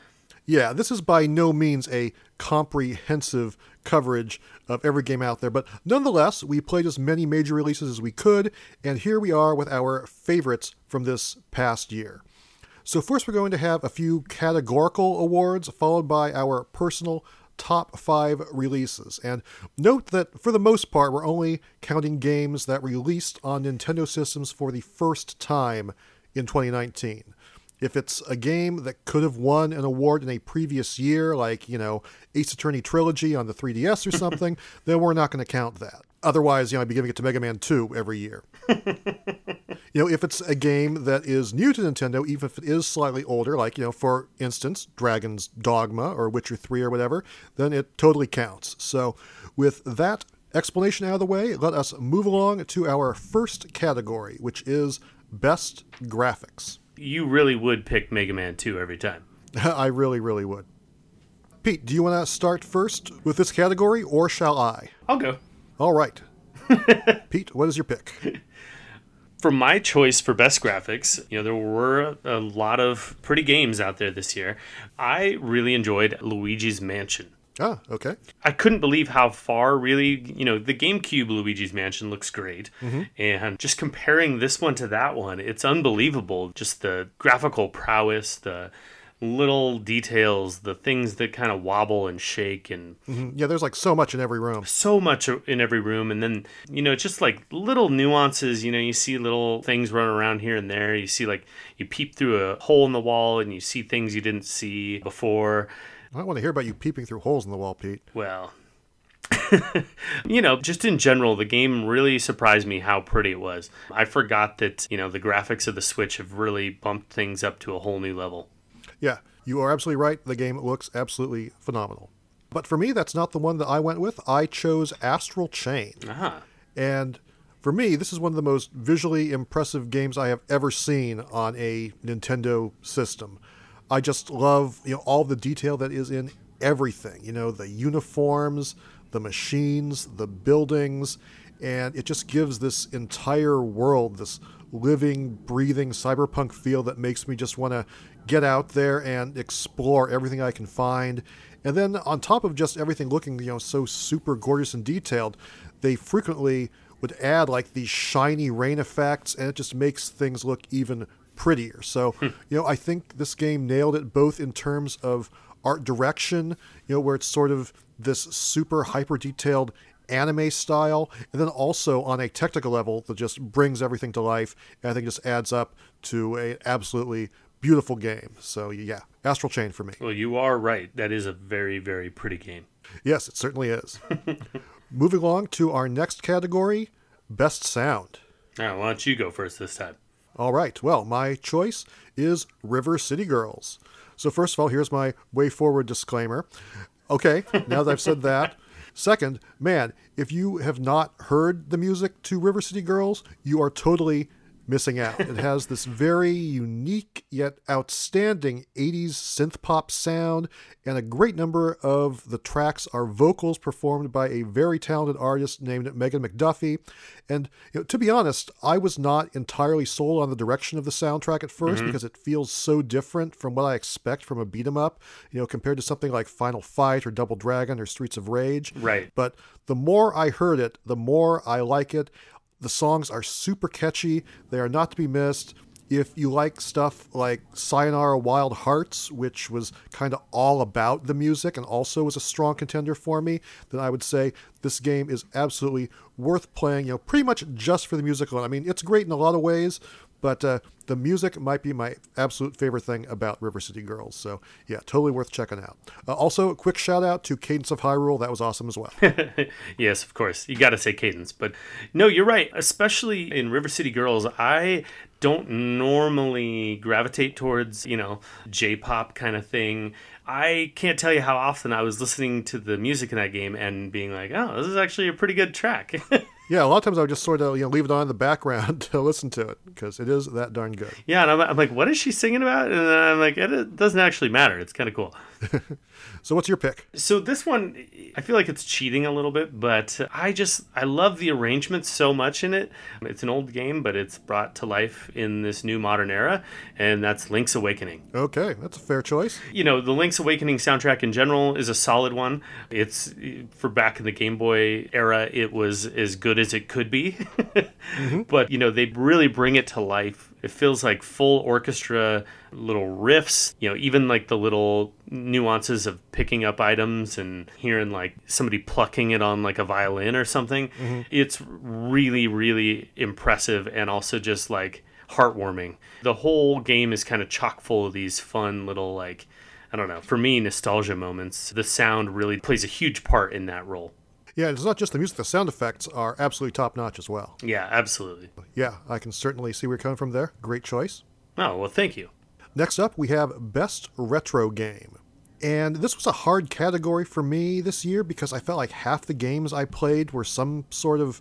Yeah, this is by no means a comprehensive coverage of every game out there, but nonetheless, we played as many major releases as we could, and here we are with our favorites from this past year. So, first, we're going to have a few categorical awards, followed by our personal top five releases. And note that for the most part, we're only counting games that released on Nintendo systems for the first time in 2019. If it's a game that could have won an award in a previous year, like, you know, Ace Attorney Trilogy on the 3DS or something, <laughs> then we're not going to count that. Otherwise, you know, I'd be giving it to Mega Man 2 every year. <laughs> you know, if it's a game that is new to Nintendo, even if it is slightly older, like, you know, for instance, Dragon's Dogma or Witcher 3 or whatever, then it totally counts. So, with that explanation out of the way, let us move along to our first category, which is Best Graphics you really would pick Mega Man 2 every time. <laughs> I really, really would. Pete, do you want to start first with this category, or shall I? I'll go. All right. <laughs> Pete, what is your pick? For my choice for best graphics, you know, there were a lot of pretty games out there this year. I really enjoyed Luigi's Mansion. Ah, okay. I couldn't believe how far really, you know, the GameCube Luigi's Mansion looks great. Mm-hmm. And just comparing this one to that one, it's unbelievable. Just the graphical prowess, the little details, the things that kind of wobble and shake and mm-hmm. yeah, there's like so much in every room. So much in every room and then, you know, just like little nuances, you know, you see little things running around here and there. You see like you peep through a hole in the wall and you see things you didn't see before I don't want to hear about you peeping through holes in the wall, Pete. Well, <laughs> you know, just in general, the game really surprised me how pretty it was. I forgot that, you know, the graphics of the Switch have really bumped things up to a whole new level. Yeah, you are absolutely right. The game looks absolutely phenomenal. But for me, that's not the one that I went with. I chose Astral Chain. Uh-huh. And for me, this is one of the most visually impressive games I have ever seen on a Nintendo system. I just love you know all the detail that is in everything. You know the uniforms, the machines, the buildings, and it just gives this entire world this living, breathing cyberpunk feel that makes me just want to get out there and explore everything I can find. And then on top of just everything looking, you know, so super gorgeous and detailed, they frequently would add like these shiny rain effects and it just makes things look even prettier. So, hmm. you know, I think this game nailed it both in terms of art direction, you know, where it's sort of this super hyper detailed anime style, and then also on a technical level that just brings everything to life. And I think just adds up to an absolutely beautiful game. So, yeah, Astral Chain for me. Well, you are right. That is a very, very pretty game. Yes, it certainly is. <laughs> Moving along to our next category Best Sound. Right, why don't you go first this time? All right. Well, my choice is River City Girls. So, first of all, here's my WayForward disclaimer. Okay, now that I've said that. Second, man, if you have not heard the music to River City Girls, you are totally missing out. It has this very unique yet outstanding 80s synth pop sound, and a great number of the tracks are vocals performed by a very talented artist named Megan McDuffie. And you know, to be honest, I was not entirely sold on the direction of the soundtrack at 1st mm-hmm. because it feels so different from what I expect from a beat 'em up, you know, compared to something like Final Fight or Double Dragon or Streets of Rage. Right. But the more I heard it, the more I like it. The songs are super catchy. They are not to be missed. If you like stuff like Sayonara Wild Hearts, which was kind of all about the music and also was a strong contender for me, then I would say this game is absolutely worth playing, you know, pretty much just for the music alone. I mean, it's great in a lot of ways, But uh, the music might be my absolute favorite thing about River City Girls. So, yeah, totally worth checking out. Uh, also, a quick shout out to Cadence of Hyrule. That was awesome as well. <laughs> yes, of course. You got to say Cadence. But no, you're right. Especially in River City Girls, I don't normally gravitate towards, you know, J pop kind of thing. I can't tell you how often I was listening to the music in that game and being like, oh, this is actually a pretty good track. <laughs> Yeah, a lot of times I would just sort of you know leave it on in the background <laughs> to listen to it because it is that darn good. Yeah, and I'm, I'm, like, what is she singing about? And I'm like, it doesn't actually matter. It's kind of cool. <laughs> so what's your pick? So this one, I feel like it's cheating a little bit, but I just I love the arrangement so much in it. It's an old game, but it's brought to life in this new modern era, and that's Link's Awakening. Okay, that's a fair choice. You know, the Link's Awakening soundtrack in general is a solid one. It's for back in the Game Boy era, it was as good as it could be. <laughs> mm-hmm. But you know, they really bring it to life it feels like full orchestra little riffs you know even like the little nuances of picking up items and hearing like somebody plucking it on like a violin or something. Mm-hmm. it's really really impressive and also just like heartwarming. The whole game is kind of chock full of these fun little like i don't know for me nostalgia moments. The sound really plays a huge part in that role yeah, it's not just the music, the sound effects are absolutely top notch as well. Yeah, absolutely. Yeah, I can certainly see where you're coming from there. Great choice. Oh, well, thank you. Next up, we have Best Retro Game. And this was a hard category for me this year because I felt like half the games I played were some sort of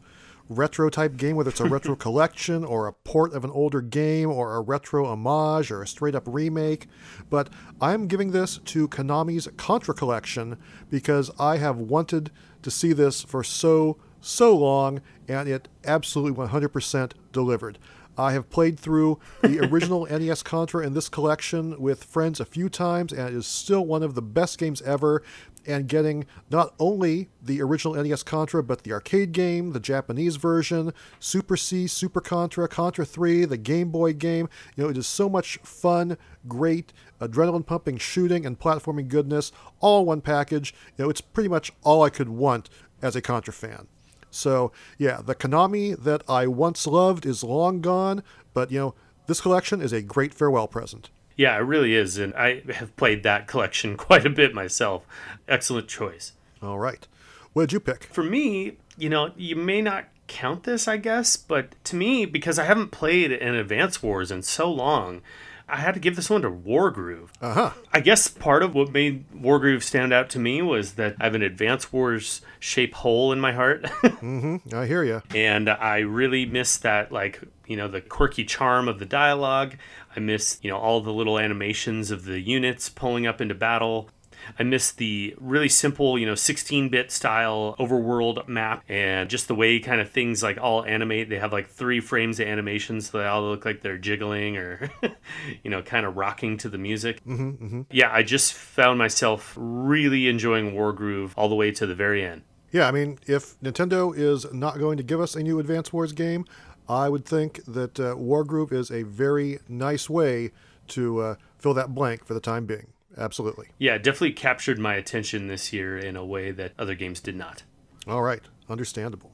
retro type game, whether it's a retro <laughs> collection or a port of an older game or a retro homage or a straight up remake. But I'm giving this to Konami's Contra Collection because I have wanted to see this for so, so long, and it absolutely 100% delivered. I have played through the <laughs> original NES Contra in this collection with friends a few times, and it is still one of the best games ever. And getting not only the original NES Contra, but the arcade game, the Japanese version, Super C, Super Contra, Contra 3, the Game Boy game. You know, it is so much fun, great, adrenaline pumping shooting, and platforming goodness, all in one package. You know, it's pretty much all I could want as a Contra fan. So, yeah, the Konami that I once loved is long gone, but, you know, this collection is a great farewell present. Yeah, it really is. And I have played that collection <laughs> quite a bit myself. Excellent choice. All right. What did you pick? For me, you know, you may not count this, I guess, but to me, because I haven't played an Advance Wars in so long, I had to give this one to Wargroove. Uh huh. I guess part of what made Wargroove stand out to me was that I have an Advance Wars shape hole in my heart. <laughs> mm-hmm. I hear you. And I really miss that, like, you know, the quirky charm of the dialogue. I miss, you know, all the little animations of the units pulling up into battle. I miss the really simple, you know, 16-bit style overworld map and just the way kind of things like all animate. They have like three frames of animation, so they all look like they're jiggling or, <laughs> you know, kind of rocking to the music. Mm-hmm, mm-hmm. Yeah, I just found myself really enjoying Wargroove all the way to the very end. Yeah, I mean, if Nintendo is not going to give us a new Advance Wars game, I would think that uh, Wargroove is a very nice way to uh, fill that blank for the time being absolutely. Yeah, definitely captured my attention this year in a way that other games did not. All right, understandable.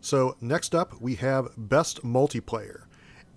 So, next up, we have Best Multiplayer.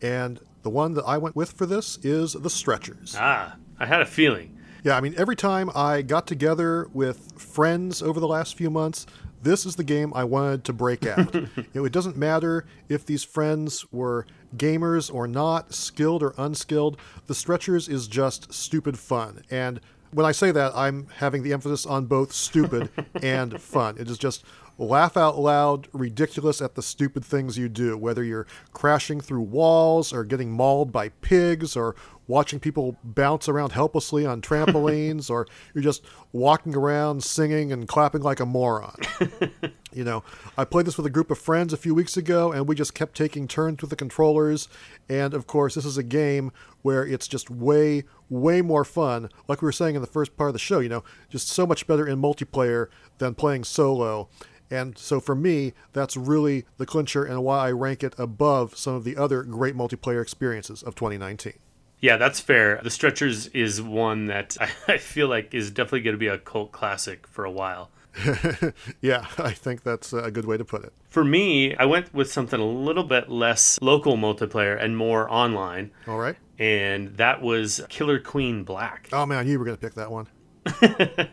And the one that I went with for this is The Stretchers. Ah, I had a feeling. Yeah, I mean, every time I got together with friends over the last few months, this is the game I wanted to break out. <laughs> you know, it doesn't matter if these friends were gamers or not, skilled or unskilled. The Stretchers is just stupid fun. And when I say that, I'm having the emphasis on both stupid <laughs> and fun. It is just laugh out loud, ridiculous at the stupid things you do, whether you're crashing through walls or getting mauled by pigs or watching people bounce around helplessly on trampolines <laughs> or you're just walking around singing and clapping like a moron. <laughs> you know, I played this with a group of friends a few weeks ago and we just kept taking turns with the controllers. And of course, this is a game where it's just way, way more fun. Like we were saying in the first part of the show, you know, just so much better in multiplayer than playing solo. And so for me, that's really the clincher and why I rank it above some of the other great multiplayer experiences of 2019. Yeah, that's fair. The Stretchers is one that I, <laughs> I feel like is definitely going to be a cult classic for a while. <laughs> yeah, I think that's a good way to put it. For me, I went with something a little bit less local multiplayer and more online. All right. And that was Killer Queen Black. Oh man, you were going to pick that one. <laughs>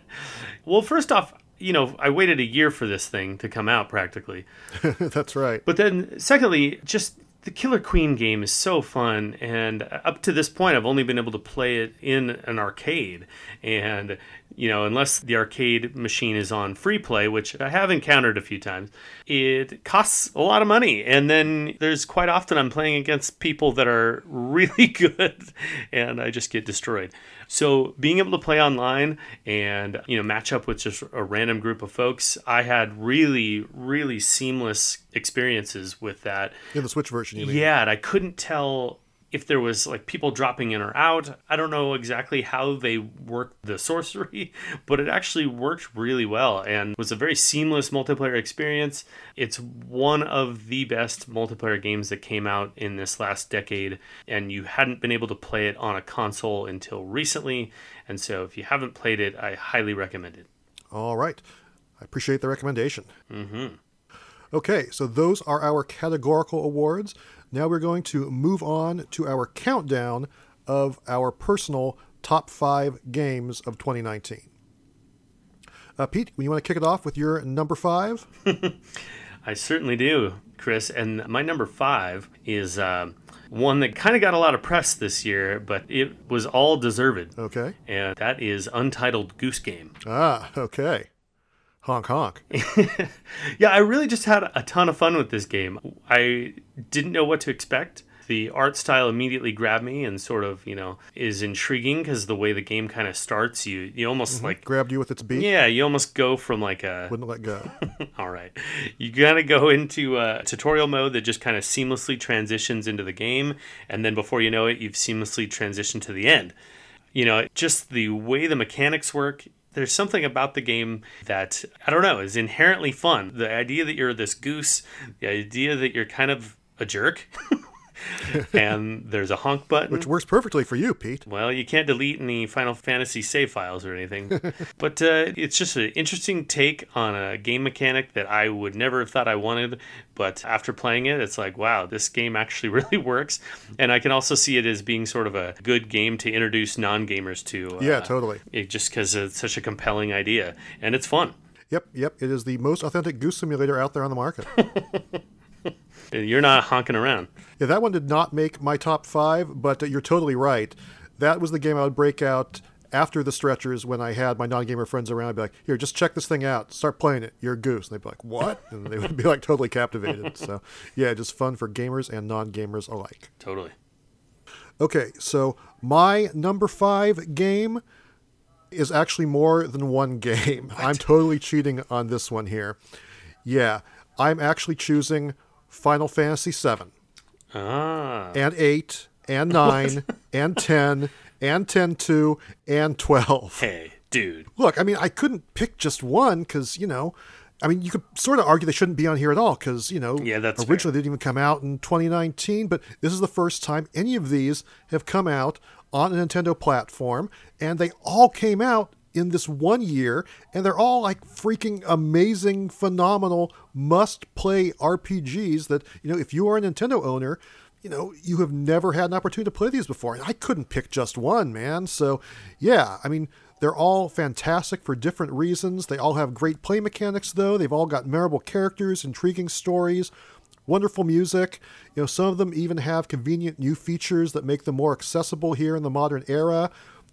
well, first off, you know, I waited a year for this thing to come out practically. <laughs> That's right. But then, secondly, just the Killer Queen game is so fun, and up to this point, I've only been able to play it in an arcade. And you know, unless the arcade machine is on free play, which I have encountered a few times, it costs a lot of money. And then there's quite often I'm playing against people that are <laughs> really good, and I just get destroyed. So being able to play online and you know match up with just a random group of folks, I had really really seamless experiences with that. In the Switch version, you mean? Yeah, and I couldn't tell if there was like people dropping in or out. I don't know exactly how they worked the sorcery, <laughs> but it actually worked really well and was a very seamless multiplayer experience. It's one of the best multiplayer games that came out in this last decade, and you hadn't been able to play it on a console until recently. And so if you haven't played it, I highly recommend it. All right. I appreciate the recommendation. Mm-hmm. Okay, so those are our categorical awards. Now we're going to move on to our countdown of our personal top five games of 2019. Uh, Pete, you want to kick it off with your number five? <laughs> I certainly do, Chris. And my number five is uh, one that kind of got a lot of press this year, but it was all deserved. Okay. And that is Untitled Goose Game. Ah, okay. Honk honk. <laughs> yeah, I really just had a ton of fun with this game. I didn't know what to expect. The art style immediately grabbed me and sort of, you know, is intriguing because the way the game kind of starts, you you almost mm-hmm. like grabbed you with its beak. Yeah, you almost go from like a wouldn't let go. <laughs> all right, you gotta go into a tutorial mode that just kind of seamlessly transitions into the game, and then before you know it, you've seamlessly transitioned to the end. You know, just the way the mechanics work there's something about the game that I don't know is inherently fun. The idea that you're this goose, the idea that you're kind of a jerk. <laughs> <laughs> and there's a honk button. Which works perfectly for you, Pete. Well, you can't delete any Final Fantasy save files or anything. <laughs> but uh, it's just an interesting take on a game mechanic that I would never have thought I wanted. But after playing it, it's like, wow, this game actually <laughs> really works. And I can also see it as being sort of a good game to introduce non gamers to. Uh, yeah, totally. It, just because it's such a compelling idea. And it's fun. Yep, yep. It is the most authentic goose simulator out there on the market. You're not honking around. Yeah, that one did not make my top five, but uh, you're totally right. That was the game I would break out after the stretchers when I had my non-gamer friends around. I'd be like, "Here, just check this thing out. Start playing it. You're a goose." And they'd be like, "What?" And they would be like totally captivated. <laughs> So, yeah, just fun for gamers and non-gamers alike. Totally. Okay, so my number five game is actually more than one game. What? I'm totally cheating on this one here. Yeah, I'm actually choosing Final Fantasy VII, ah. and 8, and <laughs> 9, and 10, and 10 2, and 12. Hey, dude. Look, I mean, I couldn't pick just one because, you know, I mean, you could sort of argue they shouldn't be on here at all because, you know, yeah, that's originally fair. they didn't even come out in 2019, but this is the first time any of these have come out on a Nintendo platform, and they all came out in this one year, and they're all like freaking amazing, phenomenal, must play RPGs that, you know, if you are a Nintendo owner, you know, you have never had an opportunity to play these before. And I couldn't pick just one, man. So, yeah, I mean, they're all fantastic for different reasons. They all have great play mechanics, though. They've all got memorable characters, intriguing stories, wonderful music. You know, some of them even have convenient new features that make them more accessible here in the modern era.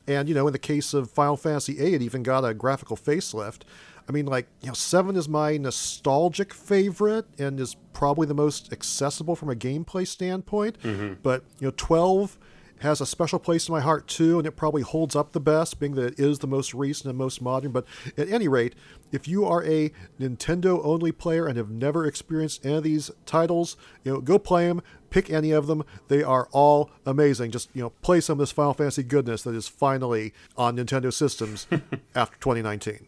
And, you know, in the case of Final Fantasy VIII, it even got a graphical facelift. I mean, like, you know, 7 is my nostalgic favorite and is probably the most accessible from a gameplay standpoint. Mm-hmm. But, you know, 12 has a special place in my heart too, and it probably holds up the best, being that it is the most recent and most modern. But at any rate, if you are a Nintendo only player and have never experienced any of these titles, you know, go play them, pick any of them. They are all amazing. Just, you know, play some of this Final Fantasy goodness that is finally on Nintendo systems <laughs> after 2019.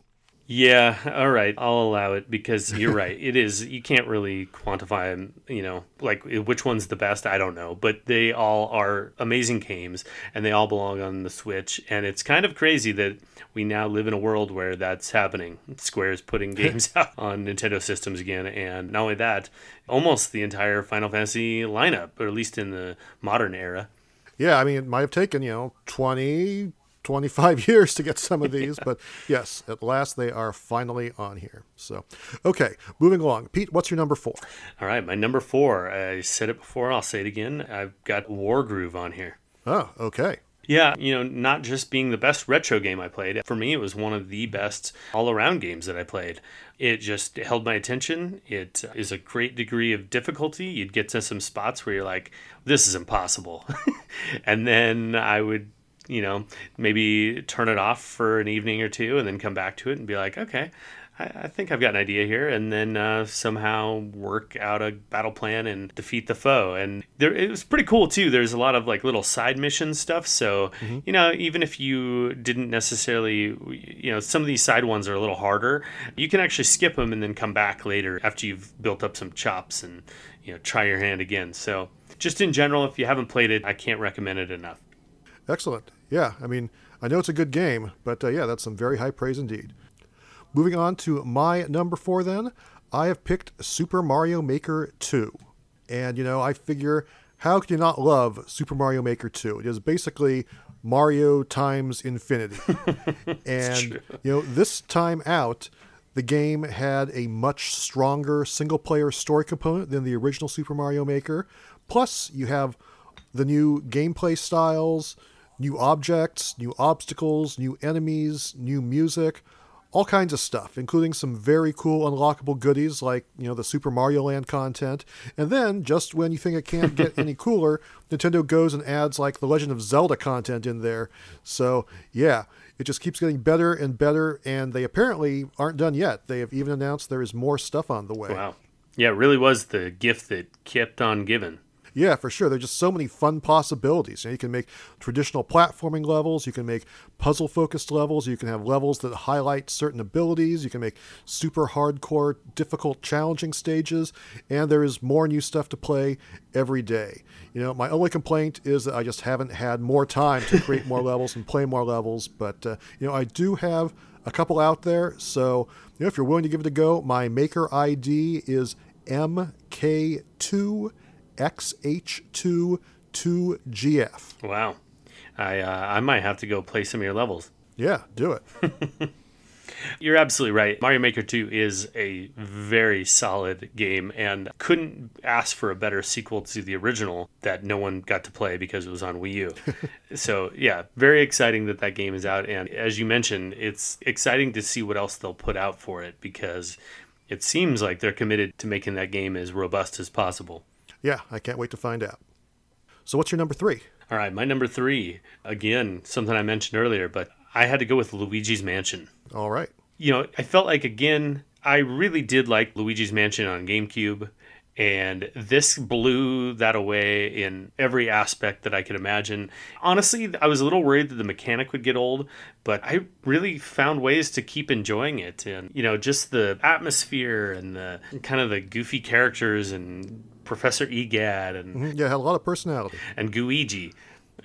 Yeah, all right. I'll allow it because you're right. It is you can't really quantify them, you know, like which one's the best, I don't know, but they all are amazing games and they all belong on the Switch and it's kind of crazy that we now live in a world where that's happening. Square's putting <laughs> games out on Nintendo systems again and not only that, almost the entire Final Fantasy lineup, or at least in the modern era. Yeah, I mean, it might have taken, you know, 20, 25 <laughs> years to get some of these, but yes, at last they are finally on here. So, okay, moving along. Pete, what's your number four? All right, my number four. I said it before, I'll say it again. I've got Wargroove on here. Oh, okay. Yeah, you know, not just being the best retro game I played. For me, it was one of the best all around games that I played. It just held my attention. It is a great degree of difficulty. You'd get to some spots where you're like, this is impossible. <laughs> and then I would you know, maybe turn it off for an evening or two and then come back to it and be like, okay, I, I think I've got an idea here, and then uh, somehow work out a battle plan and defeat the foe. And there, it was pretty cool too. There's a lot of like little side mission stuff. So mm-hmm. you know, even if you didn't necessarily, you know, some of these side ones are a little harder. You can actually skip them and then come back later after you've built up some chops and you know try your hand again. So just in general, if you haven't played it, I can't recommend it enough. Excellent. Yeah, I mean, I know it's a good game, but uh, yeah, that's some very high praise indeed. Moving on to my number four, then, I have picked Super Mario Maker 2. And, you know, I figure, how could you not love Super Mario Maker 2? It is basically Mario times infinity. <laughs> and, you know, this time out, the game had a much stronger single player story component than the original Super Mario Maker. Plus, you have the new gameplay styles, new objects, new obstacles, new enemies, new music, all kinds of stuff, including some very cool unlockable goodies like, you know, the Super Mario Land content. And then, just when you think it can't get any <laughs> cooler, Nintendo goes and adds like the Legend of Zelda content in there. So, yeah, it just keeps getting better and better, and they apparently aren't done yet. They have even announced there is more stuff on the way. Wow. Yeah, it really was the gift that kept on giving. Yeah, for sure. There's just so many fun possibilities. You, know, you can make traditional platforming levels, you can make puzzle focused levels, you can have levels that highlight certain abilities, you can make super hardcore, difficult, challenging stages, and there is more new stuff to play every day. You know, my only complaint is that I just haven't had more time to create more <laughs> levels and play more levels, but uh, you know, I do have a couple out there, so you know, if you're willing to give it a go, my maker ID is MK2 XH2-2GF. Wow. I, uh, I might have to go play some of your levels. Yeah, do it. <laughs> You're absolutely right. Mario Maker 2 is a very solid game and couldn't ask for a better sequel to the original that no one got to play because it was on Wii U. <laughs> so, yeah, very exciting that that game is out. And as you mentioned, it's exciting to see what else they'll put out for it because it seems like they're committed to making that game as robust as possible yeah, I can't wait to find out. So, what's your number three? All right, my number three, again, something I mentioned earlier, but I had to go with Luigi's Mansion. All right. You know, I felt like, again, I really did like Luigi's Mansion on GameCube. And this blew that away in every aspect that I could imagine. Honestly, I was a little worried that the mechanic would get old, but I really found ways to keep enjoying it. And, you know, just the atmosphere and the kind of the goofy characters and Professor Egad and mm-hmm. yeah, had a lot of personality. And Gooigi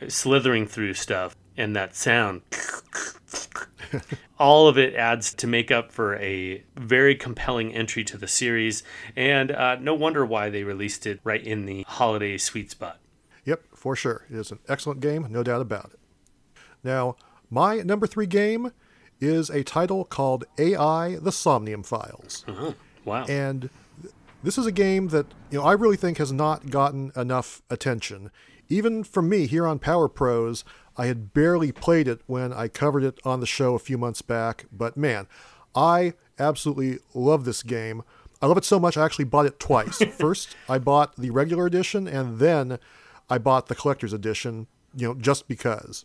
slithering through stuff and that sound. <laughs> All of it adds to make up for a very compelling entry to the series, and uh, no wonder why they released it right in the holiday sweet spot. Yep, for sure. It is an excellent game, no doubt about it. Now, my number three game is a title called AI The Somnium Files. Uh-huh. Wow. And this is a game that you know I really think has not gotten enough attention. Even from me here on Power Pros, I had barely played it when I covered it on the show a few months back, but man, I absolutely love this game. I love it so much I actually bought it twice. <laughs> First, I bought the regular edition and then I bought the collector's edition, you know, just because.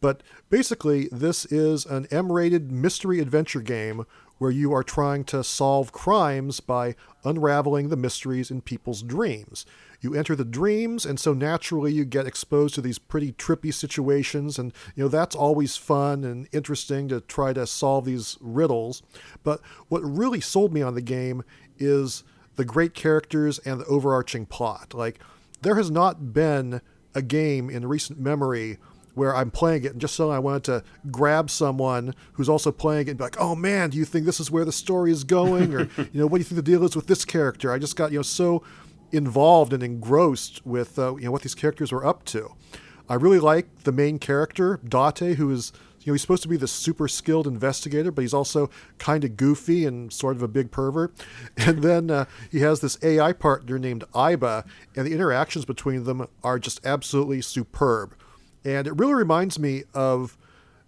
But basically, this is an M rated mystery adventure game where you are trying to solve crimes by unraveling the mysteries in people's dreams. You enter the dreams, and so naturally you get exposed to these pretty trippy situations, and you know that's always fun and interesting to try to solve these riddles. But what really sold me on the game is the great characters and the overarching plot. Like, there has not been a game in recent memory where I'm playing it and just suddenly I wanted to grab someone who's also playing it and be like, oh man, do you think this is where the story is going? Or, <laughs> you know, what do you think the deal is with this character? I just got, you know, so involved and engrossed with, uh, you know, what these characters were up to. I really like the main character, Date, who is, you know, he's supposed to be the super skilled investigator, but he's also kind of goofy and sort of a big pervert. <laughs> And then uh, he has this AI partner named Aiba, and the interactions between them are just absolutely superb. And it really reminds me of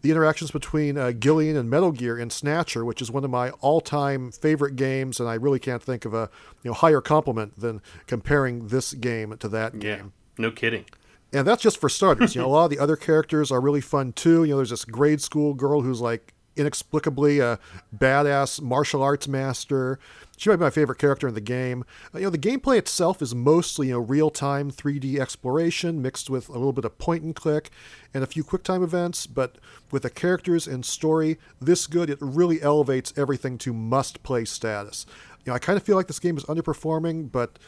the interactions between uh, Gillian and Metal Gear in Snatcher, which is one of my all-time favorite games, and I really can't think of a you know higher compliment than comparing this game to that Yeah, game. no kidding. And that's just for starters. You know, a lot of the other characters are really fun too. You know, there's this grade school girl who's like inexplicably a badass martial arts master. She might be my favorite character in the game. Uh, you know, the gameplay itself is mostly you know real-time 3D exploration mixed with a little bit of point and click and a few QuickTime events. But with the characters and story this good, it really elevates everything to must-play status. You know, I kind of feel like this game is underperforming, but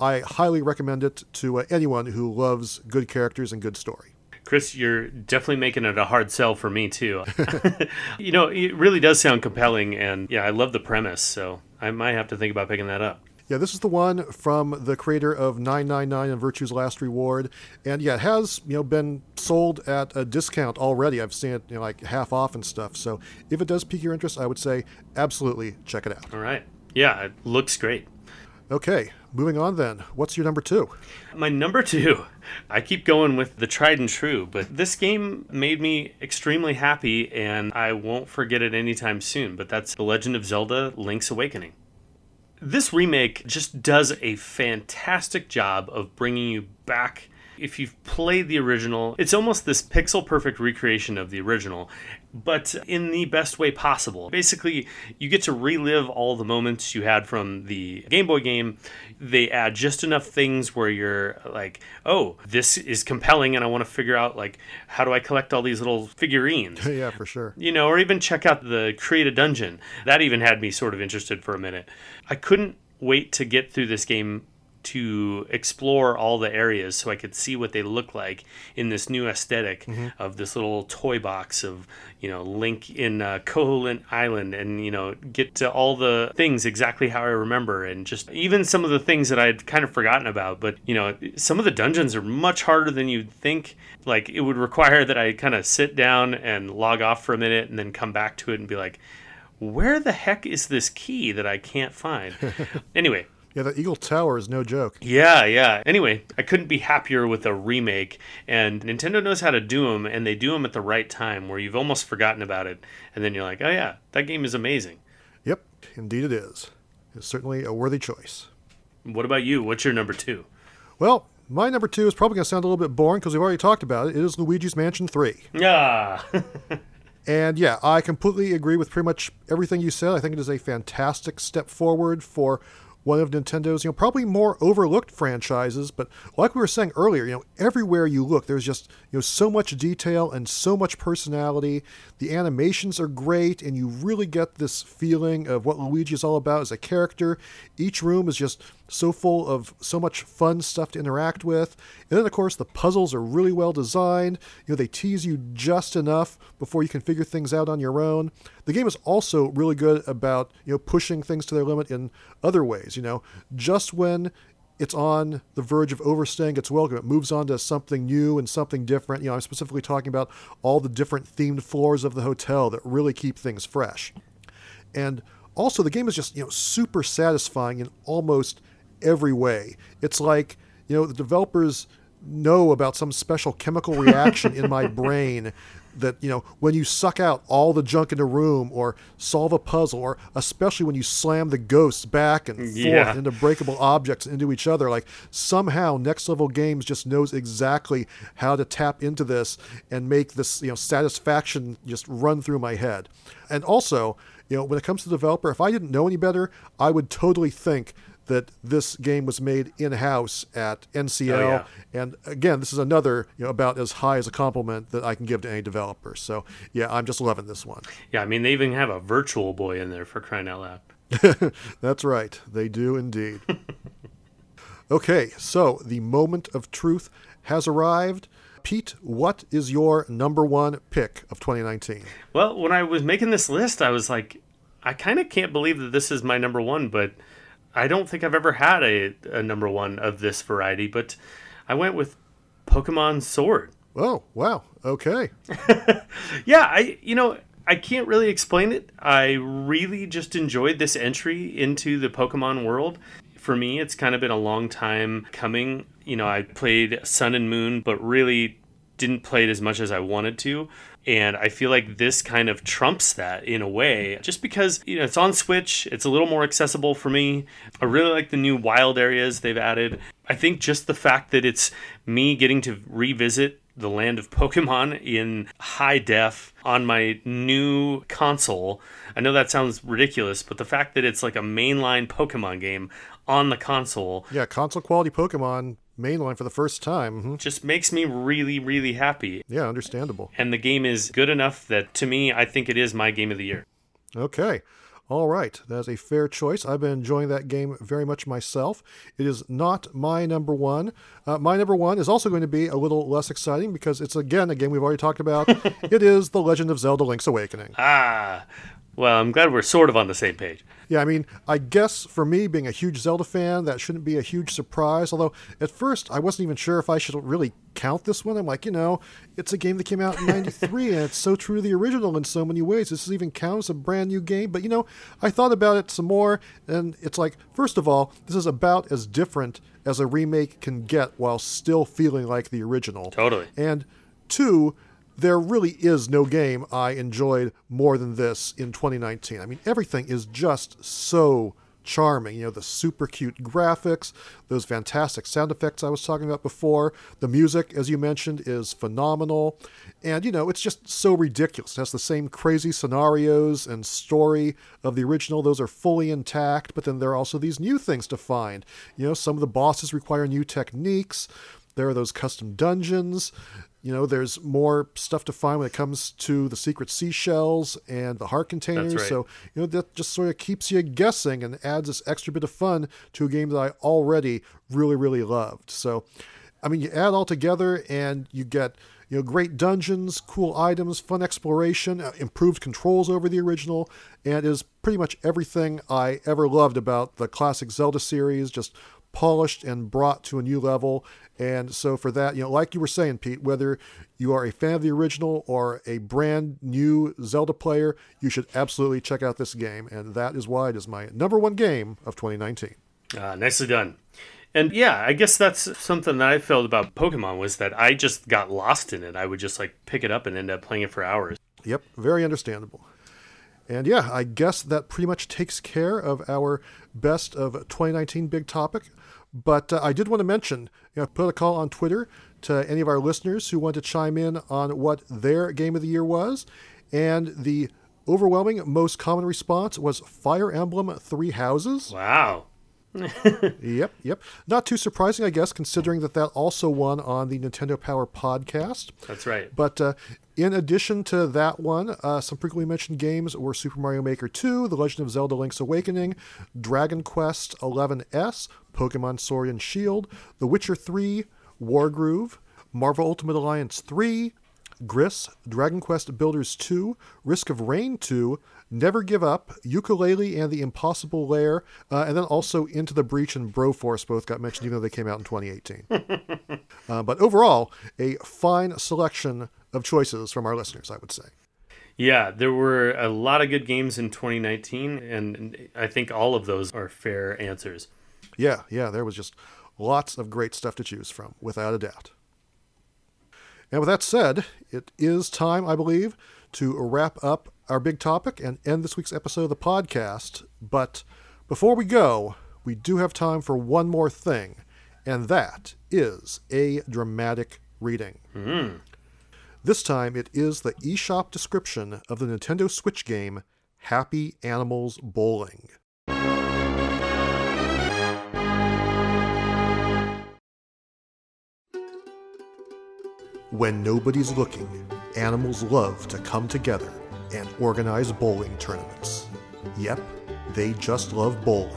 I highly recommend it to uh, anyone who loves good characters and good story. Chris, you're definitely making it a hard sell for me too. <laughs> you know, it really does sound compelling, and yeah, I love the premise, so I might have to think about picking that up. Yeah, this is the one from the creator of 999 and Virtue's Last Reward, and yeah, it has you know been sold at a discount already. I've seen it you know, like half off and stuff. So if it does pique your interest, I would say absolutely check it out. All right. Yeah, it looks great. Okay, moving on then. What's your number two? My number two, I keep going with the tried and true, but this game made me extremely happy and I won't forget it anytime soon. But that's The Legend of Zelda Link's Awakening. This remake just does a fantastic job of bringing you back. If you've played the original, it's almost this pixel perfect recreation of the original, but in the best way possible. Basically, you get to relive all the moments you had from the Game Boy game. They add just enough things where you're like, "Oh, this is compelling and I want to figure out like how do I collect all these little figurines?" <laughs> yeah, for sure. you know, or even check out the create a dungeon. That even had me sort of interested for a minute. I couldn't wait to get through this game to explore all the areas so I could see what they look like in this new esthetic of this little toy box of, you know, Link in uh, Koholint Island and, you know, get to all the things exactly how I remember and just even some of the things that I'd kind of forgotten about. But, you know, some of the dungeons are much harder than you'd think. Like, it would require that I kind of sit down and log off for a minute and then come back to it and be like, where the heck is this key that I can't find? <laughs> anyway, Yeah, the Eagle Tower is no joke. yeah, yeah. Anyway, I couldn't be happier with a remake, and Nintendo knows how to do them, and they do them at the right time where you've almost forgotten about it, and then you're like, oh yeah, that game is amazing. Yep, indeed it is. It's certainly a worthy choice. What about you? What's your number two? Well, my number two is probably going to sound a little bit boring because we've already talked about it. It is Luigi's Mansion 3. Yeah. <laughs> And yeah, I completely agree with pretty much everything you said. I think it is a fantastic step forward for one of Nintendo's, you know, probably more overlooked franchises, but like we were saying earlier, you know, everywhere you look, there's just, you know, so much detail and so much personality. The animations are great, and you really get this feeling of what Luigi is all about as a character. Each room is just so full of so much fun stuff to interact with. And then, of course, the puzzles are really well designed. You know, they tease you just enough before you can figure things out on your own. The game is also really good about, you know, pushing things to their limit in other ways. You know, just when it's on the verge of overstaying its welcome. It moves on to something new and something different. You know, I'm specifically talking about all the different themed floors of the hotel that really keep things fresh. And also, the game is just, you know, super satisfying in almost every way. It's like, you know, the developers know about some special chemical reaction in my <laughs> brain that you know when you suck out all the junk in the room or solve a puzzle or especially when you slam the ghosts back and forth Yeah. into breakable objects into each other like somehow next level games just knows exactly how to tap into this and make this you know satisfaction just run through my head and also you know when it comes to the developer if i didn't know any better i would totally think that this game was made in-house at ncl Oh, yeah. and again, this is another you know about as high as a compliment that I can give to any developer. So yeah, I'm just loving this one. Yeah, I mean, they even have a virtual boy in there for crying out loud. <laughs> That's right, they do indeed. <laughs> okay, so the moment of truth has arrived. Pete, what is your number one pick of 2019? Well, when I was making this list, I was like, I kind of can't believe that this is my number one, but I don't think I've ever had a, a number one of this variety. But I went with Pokemon Sword. Oh, wow. Okay. <laughs> Yeah, I you know I can't really explain it. I really just enjoyed this entry into the Pokemon world. For me, it's kind of been a long time coming. You know, I played Sun and Moon, but really didn't play it as much as I wanted to. And I feel like this kind of trumps that in a way, just because you know it's on Switch, it's a little more accessible for me. I really like the new wild areas they've added. I think just the fact that it's me getting to revisit the land of Pokemon in high def on my new console. I know that sounds ridiculous, but the fact that it's like a mainline Pokemon game on the console Yeah, console quality Pokemon mainline for the first time. Mhm. just makes me really, really happy. Yeah, understandable. And the game is good enough that to me, I think it is my game of the year. Okay. All right. That's a fair choice. I've been enjoying that game very much myself. It is not my number one. Uh, my number one is also going to be a little less exciting because it's, again, a game we've already talked about. <laughs> it is The Legend of Zelda Link's Awakening. Ah, well, I'm glad we're sort of on the same page. Yeah, I mean, I guess for me, being a huge Zelda fan, that shouldn't be a huge surprise. Although, at first, I wasn't even sure if I should really count this one. I'm like, you know, it's a game that came out in 93, and it's so true to the original in so many ways. This even counts as a brand new game. But, you know, I thought about it some more, and it's like, first of all, this is about as different as a remake can get while still feeling like the original. Totally. And two, there really is no game I enjoyed more than this in 2019. I mean, everything is just so charming. You know, the super cute graphics, those fantastic sound effects I was talking about before. The music, as you mentioned, is phenomenal. And, you know, it's just so ridiculous. It has the same crazy scenarios and story of the original. Those are fully intact, but then there are also these new things to find. You know, some of the bosses require new techniques. There are those custom dungeons. You know, there's more stuff to find when it comes to the secret seashells and the heart containers. right. So, you know, that just sort of keeps you guessing and adds this extra bit of fun to a game that I already really, really loved. So, I mean, you add all together and you get, you know, great dungeons, cool items, fun exploration, uh, improved controls over the original, and is pretty much everything I ever loved about the classic Zelda series, just polished and brought to a new level. And so for that, you know, like you were saying, Pete, whether you are a fan of the original or a brand new Zelda player, you should absolutely check out this game. And that is why it is my number one game of 2019. Uh, nicely done. And yeah, I guess that's something that I felt about Pokemon was that I just got lost in it. I would just like pick it up and end up playing it for hours. Yep, very understandable. And yeah, I guess that pretty much takes care of our best of 2019 big topic. But uh, I did want to mention, you know, put a call on Twitter to any of our listeners who want to chime in on what their game of the year was. And the overwhelming most common response was Fire Emblem Three Houses. Wow. <laughs> Yep, yep. Not too surprising, I guess, considering that that also won on the Nintendo Power podcast. That's right. But uh, in addition to that one, uh, some frequently mentioned games were Super Mario Maker 2, The Legend of Zelda Link's Awakening, Dragon Quest 11S, Pokemon Sword and Shield, The Witcher 3, Wargroove, Marvel Ultimate Alliance 3, Gris, Dragon Quest Builders 2, Risk of Rain 2, Never Give Up, Yooka-Laylee and the Impossible Lair, uh, and then also Into the Breach and Broforce both got mentioned, even though they came out in 2018. <laughs> uh, but overall, a fine selection of choices from our listeners, I would say. Yeah, there were a lot of good games in 2019, and I think all of those are fair answers. Yeah, yeah, there was just lots of great stuff to choose from, without a doubt. And with that said, it is time, I believe, to wrap up our big topic and end this week's episode of the podcast. But before we go, we do have time for one more thing, and that is a dramatic reading. Hmm. This time it is the eShop description of the Nintendo Switch game Happy Animals Bowling. When nobody's looking, animals love to come together and organize bowling tournaments. Yep, they just love bowling.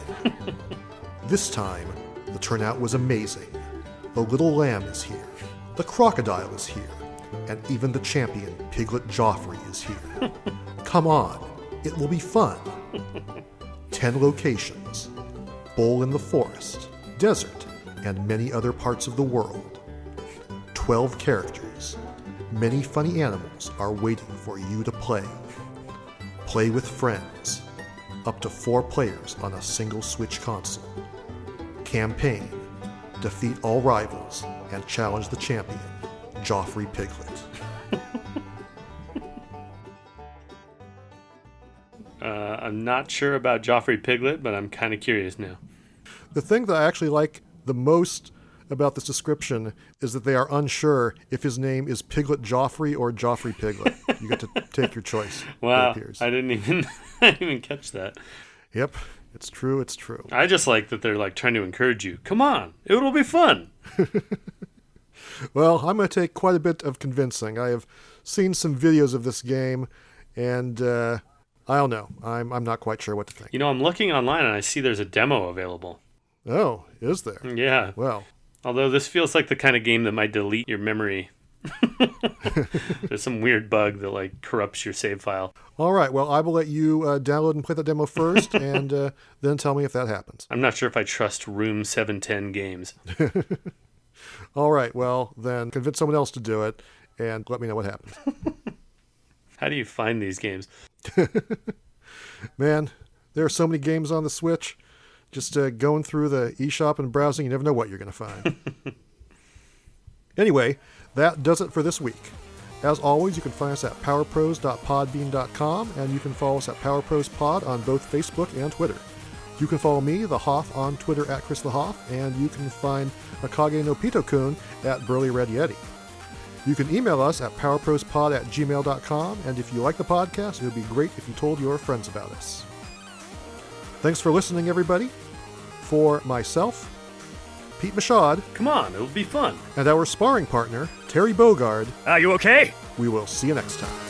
<laughs> this time, the turnout was amazing. The little lamb is here, the crocodile is here, and even the champion, Piglet Joffrey, is here. <laughs> Come on, it will be fun. <laughs> Ten locations bowl in the forest, desert, and many other parts of the world. 12 characters. Many funny animals are waiting for you to play. Play with friends. Up to four players on a single Switch console. Campaign. Defeat all rivals and challenge the champion, Joffrey Piglet. <laughs> Uh, I'm not sure about Joffrey Piglet, but I'm kind of curious now. The thing that I actually like the most about this description is that they are unsure if his name is Piglet Joffrey or Joffrey Piglet. You get to take your choice. <laughs> Wow. I didn't even <laughs> I didn't even catch that. Yep, it's true. It's true. I just like that they're like trying to encourage you. Come on, it'll be fun. <laughs> Well, I'm going to take quite a bit of convincing. I have seen some videos of this game, and uh, I don't know. I'm I'm not quite sure what to think. You know, I'm looking online and I see there's a demo available. Oh, is there? Yeah. Well, Although this feels like the kind of game that might delete your memory. <laughs> there's some weird bug that like corrupts your save file. all right. Well, I will let you uh, download and play the demo first, <laughs> and uh, then tell me if that happens. I'm not sure if I trust Room 710 games. <laughs> All right. Well, then convince someone else to do it, and let me know what happens. How do you find these games? Man, there are so many games on the Switch. Just uh, going through the eShop and browsing, you never know what you're going to find. <laughs> anyway, that does it for this week. As always, you can find us at powerpros.podbean.com, and you can follow us at PowerProsPod on both Facebook and Twitter. You can follow me, the Hoff, on Twitter at Chris the Hoff, and you can find Akage no Pito Kun at Burly Red Yeti. You can email us at powerprospod at gmail.com, and if you like the podcast, it would be great if you told your friends about us. Thanks for listening, everybody. For myself, Pete Machad, Come on, it'll be fun. and our sparring partner, Terry Bogard, Are you okay? we will see you next time.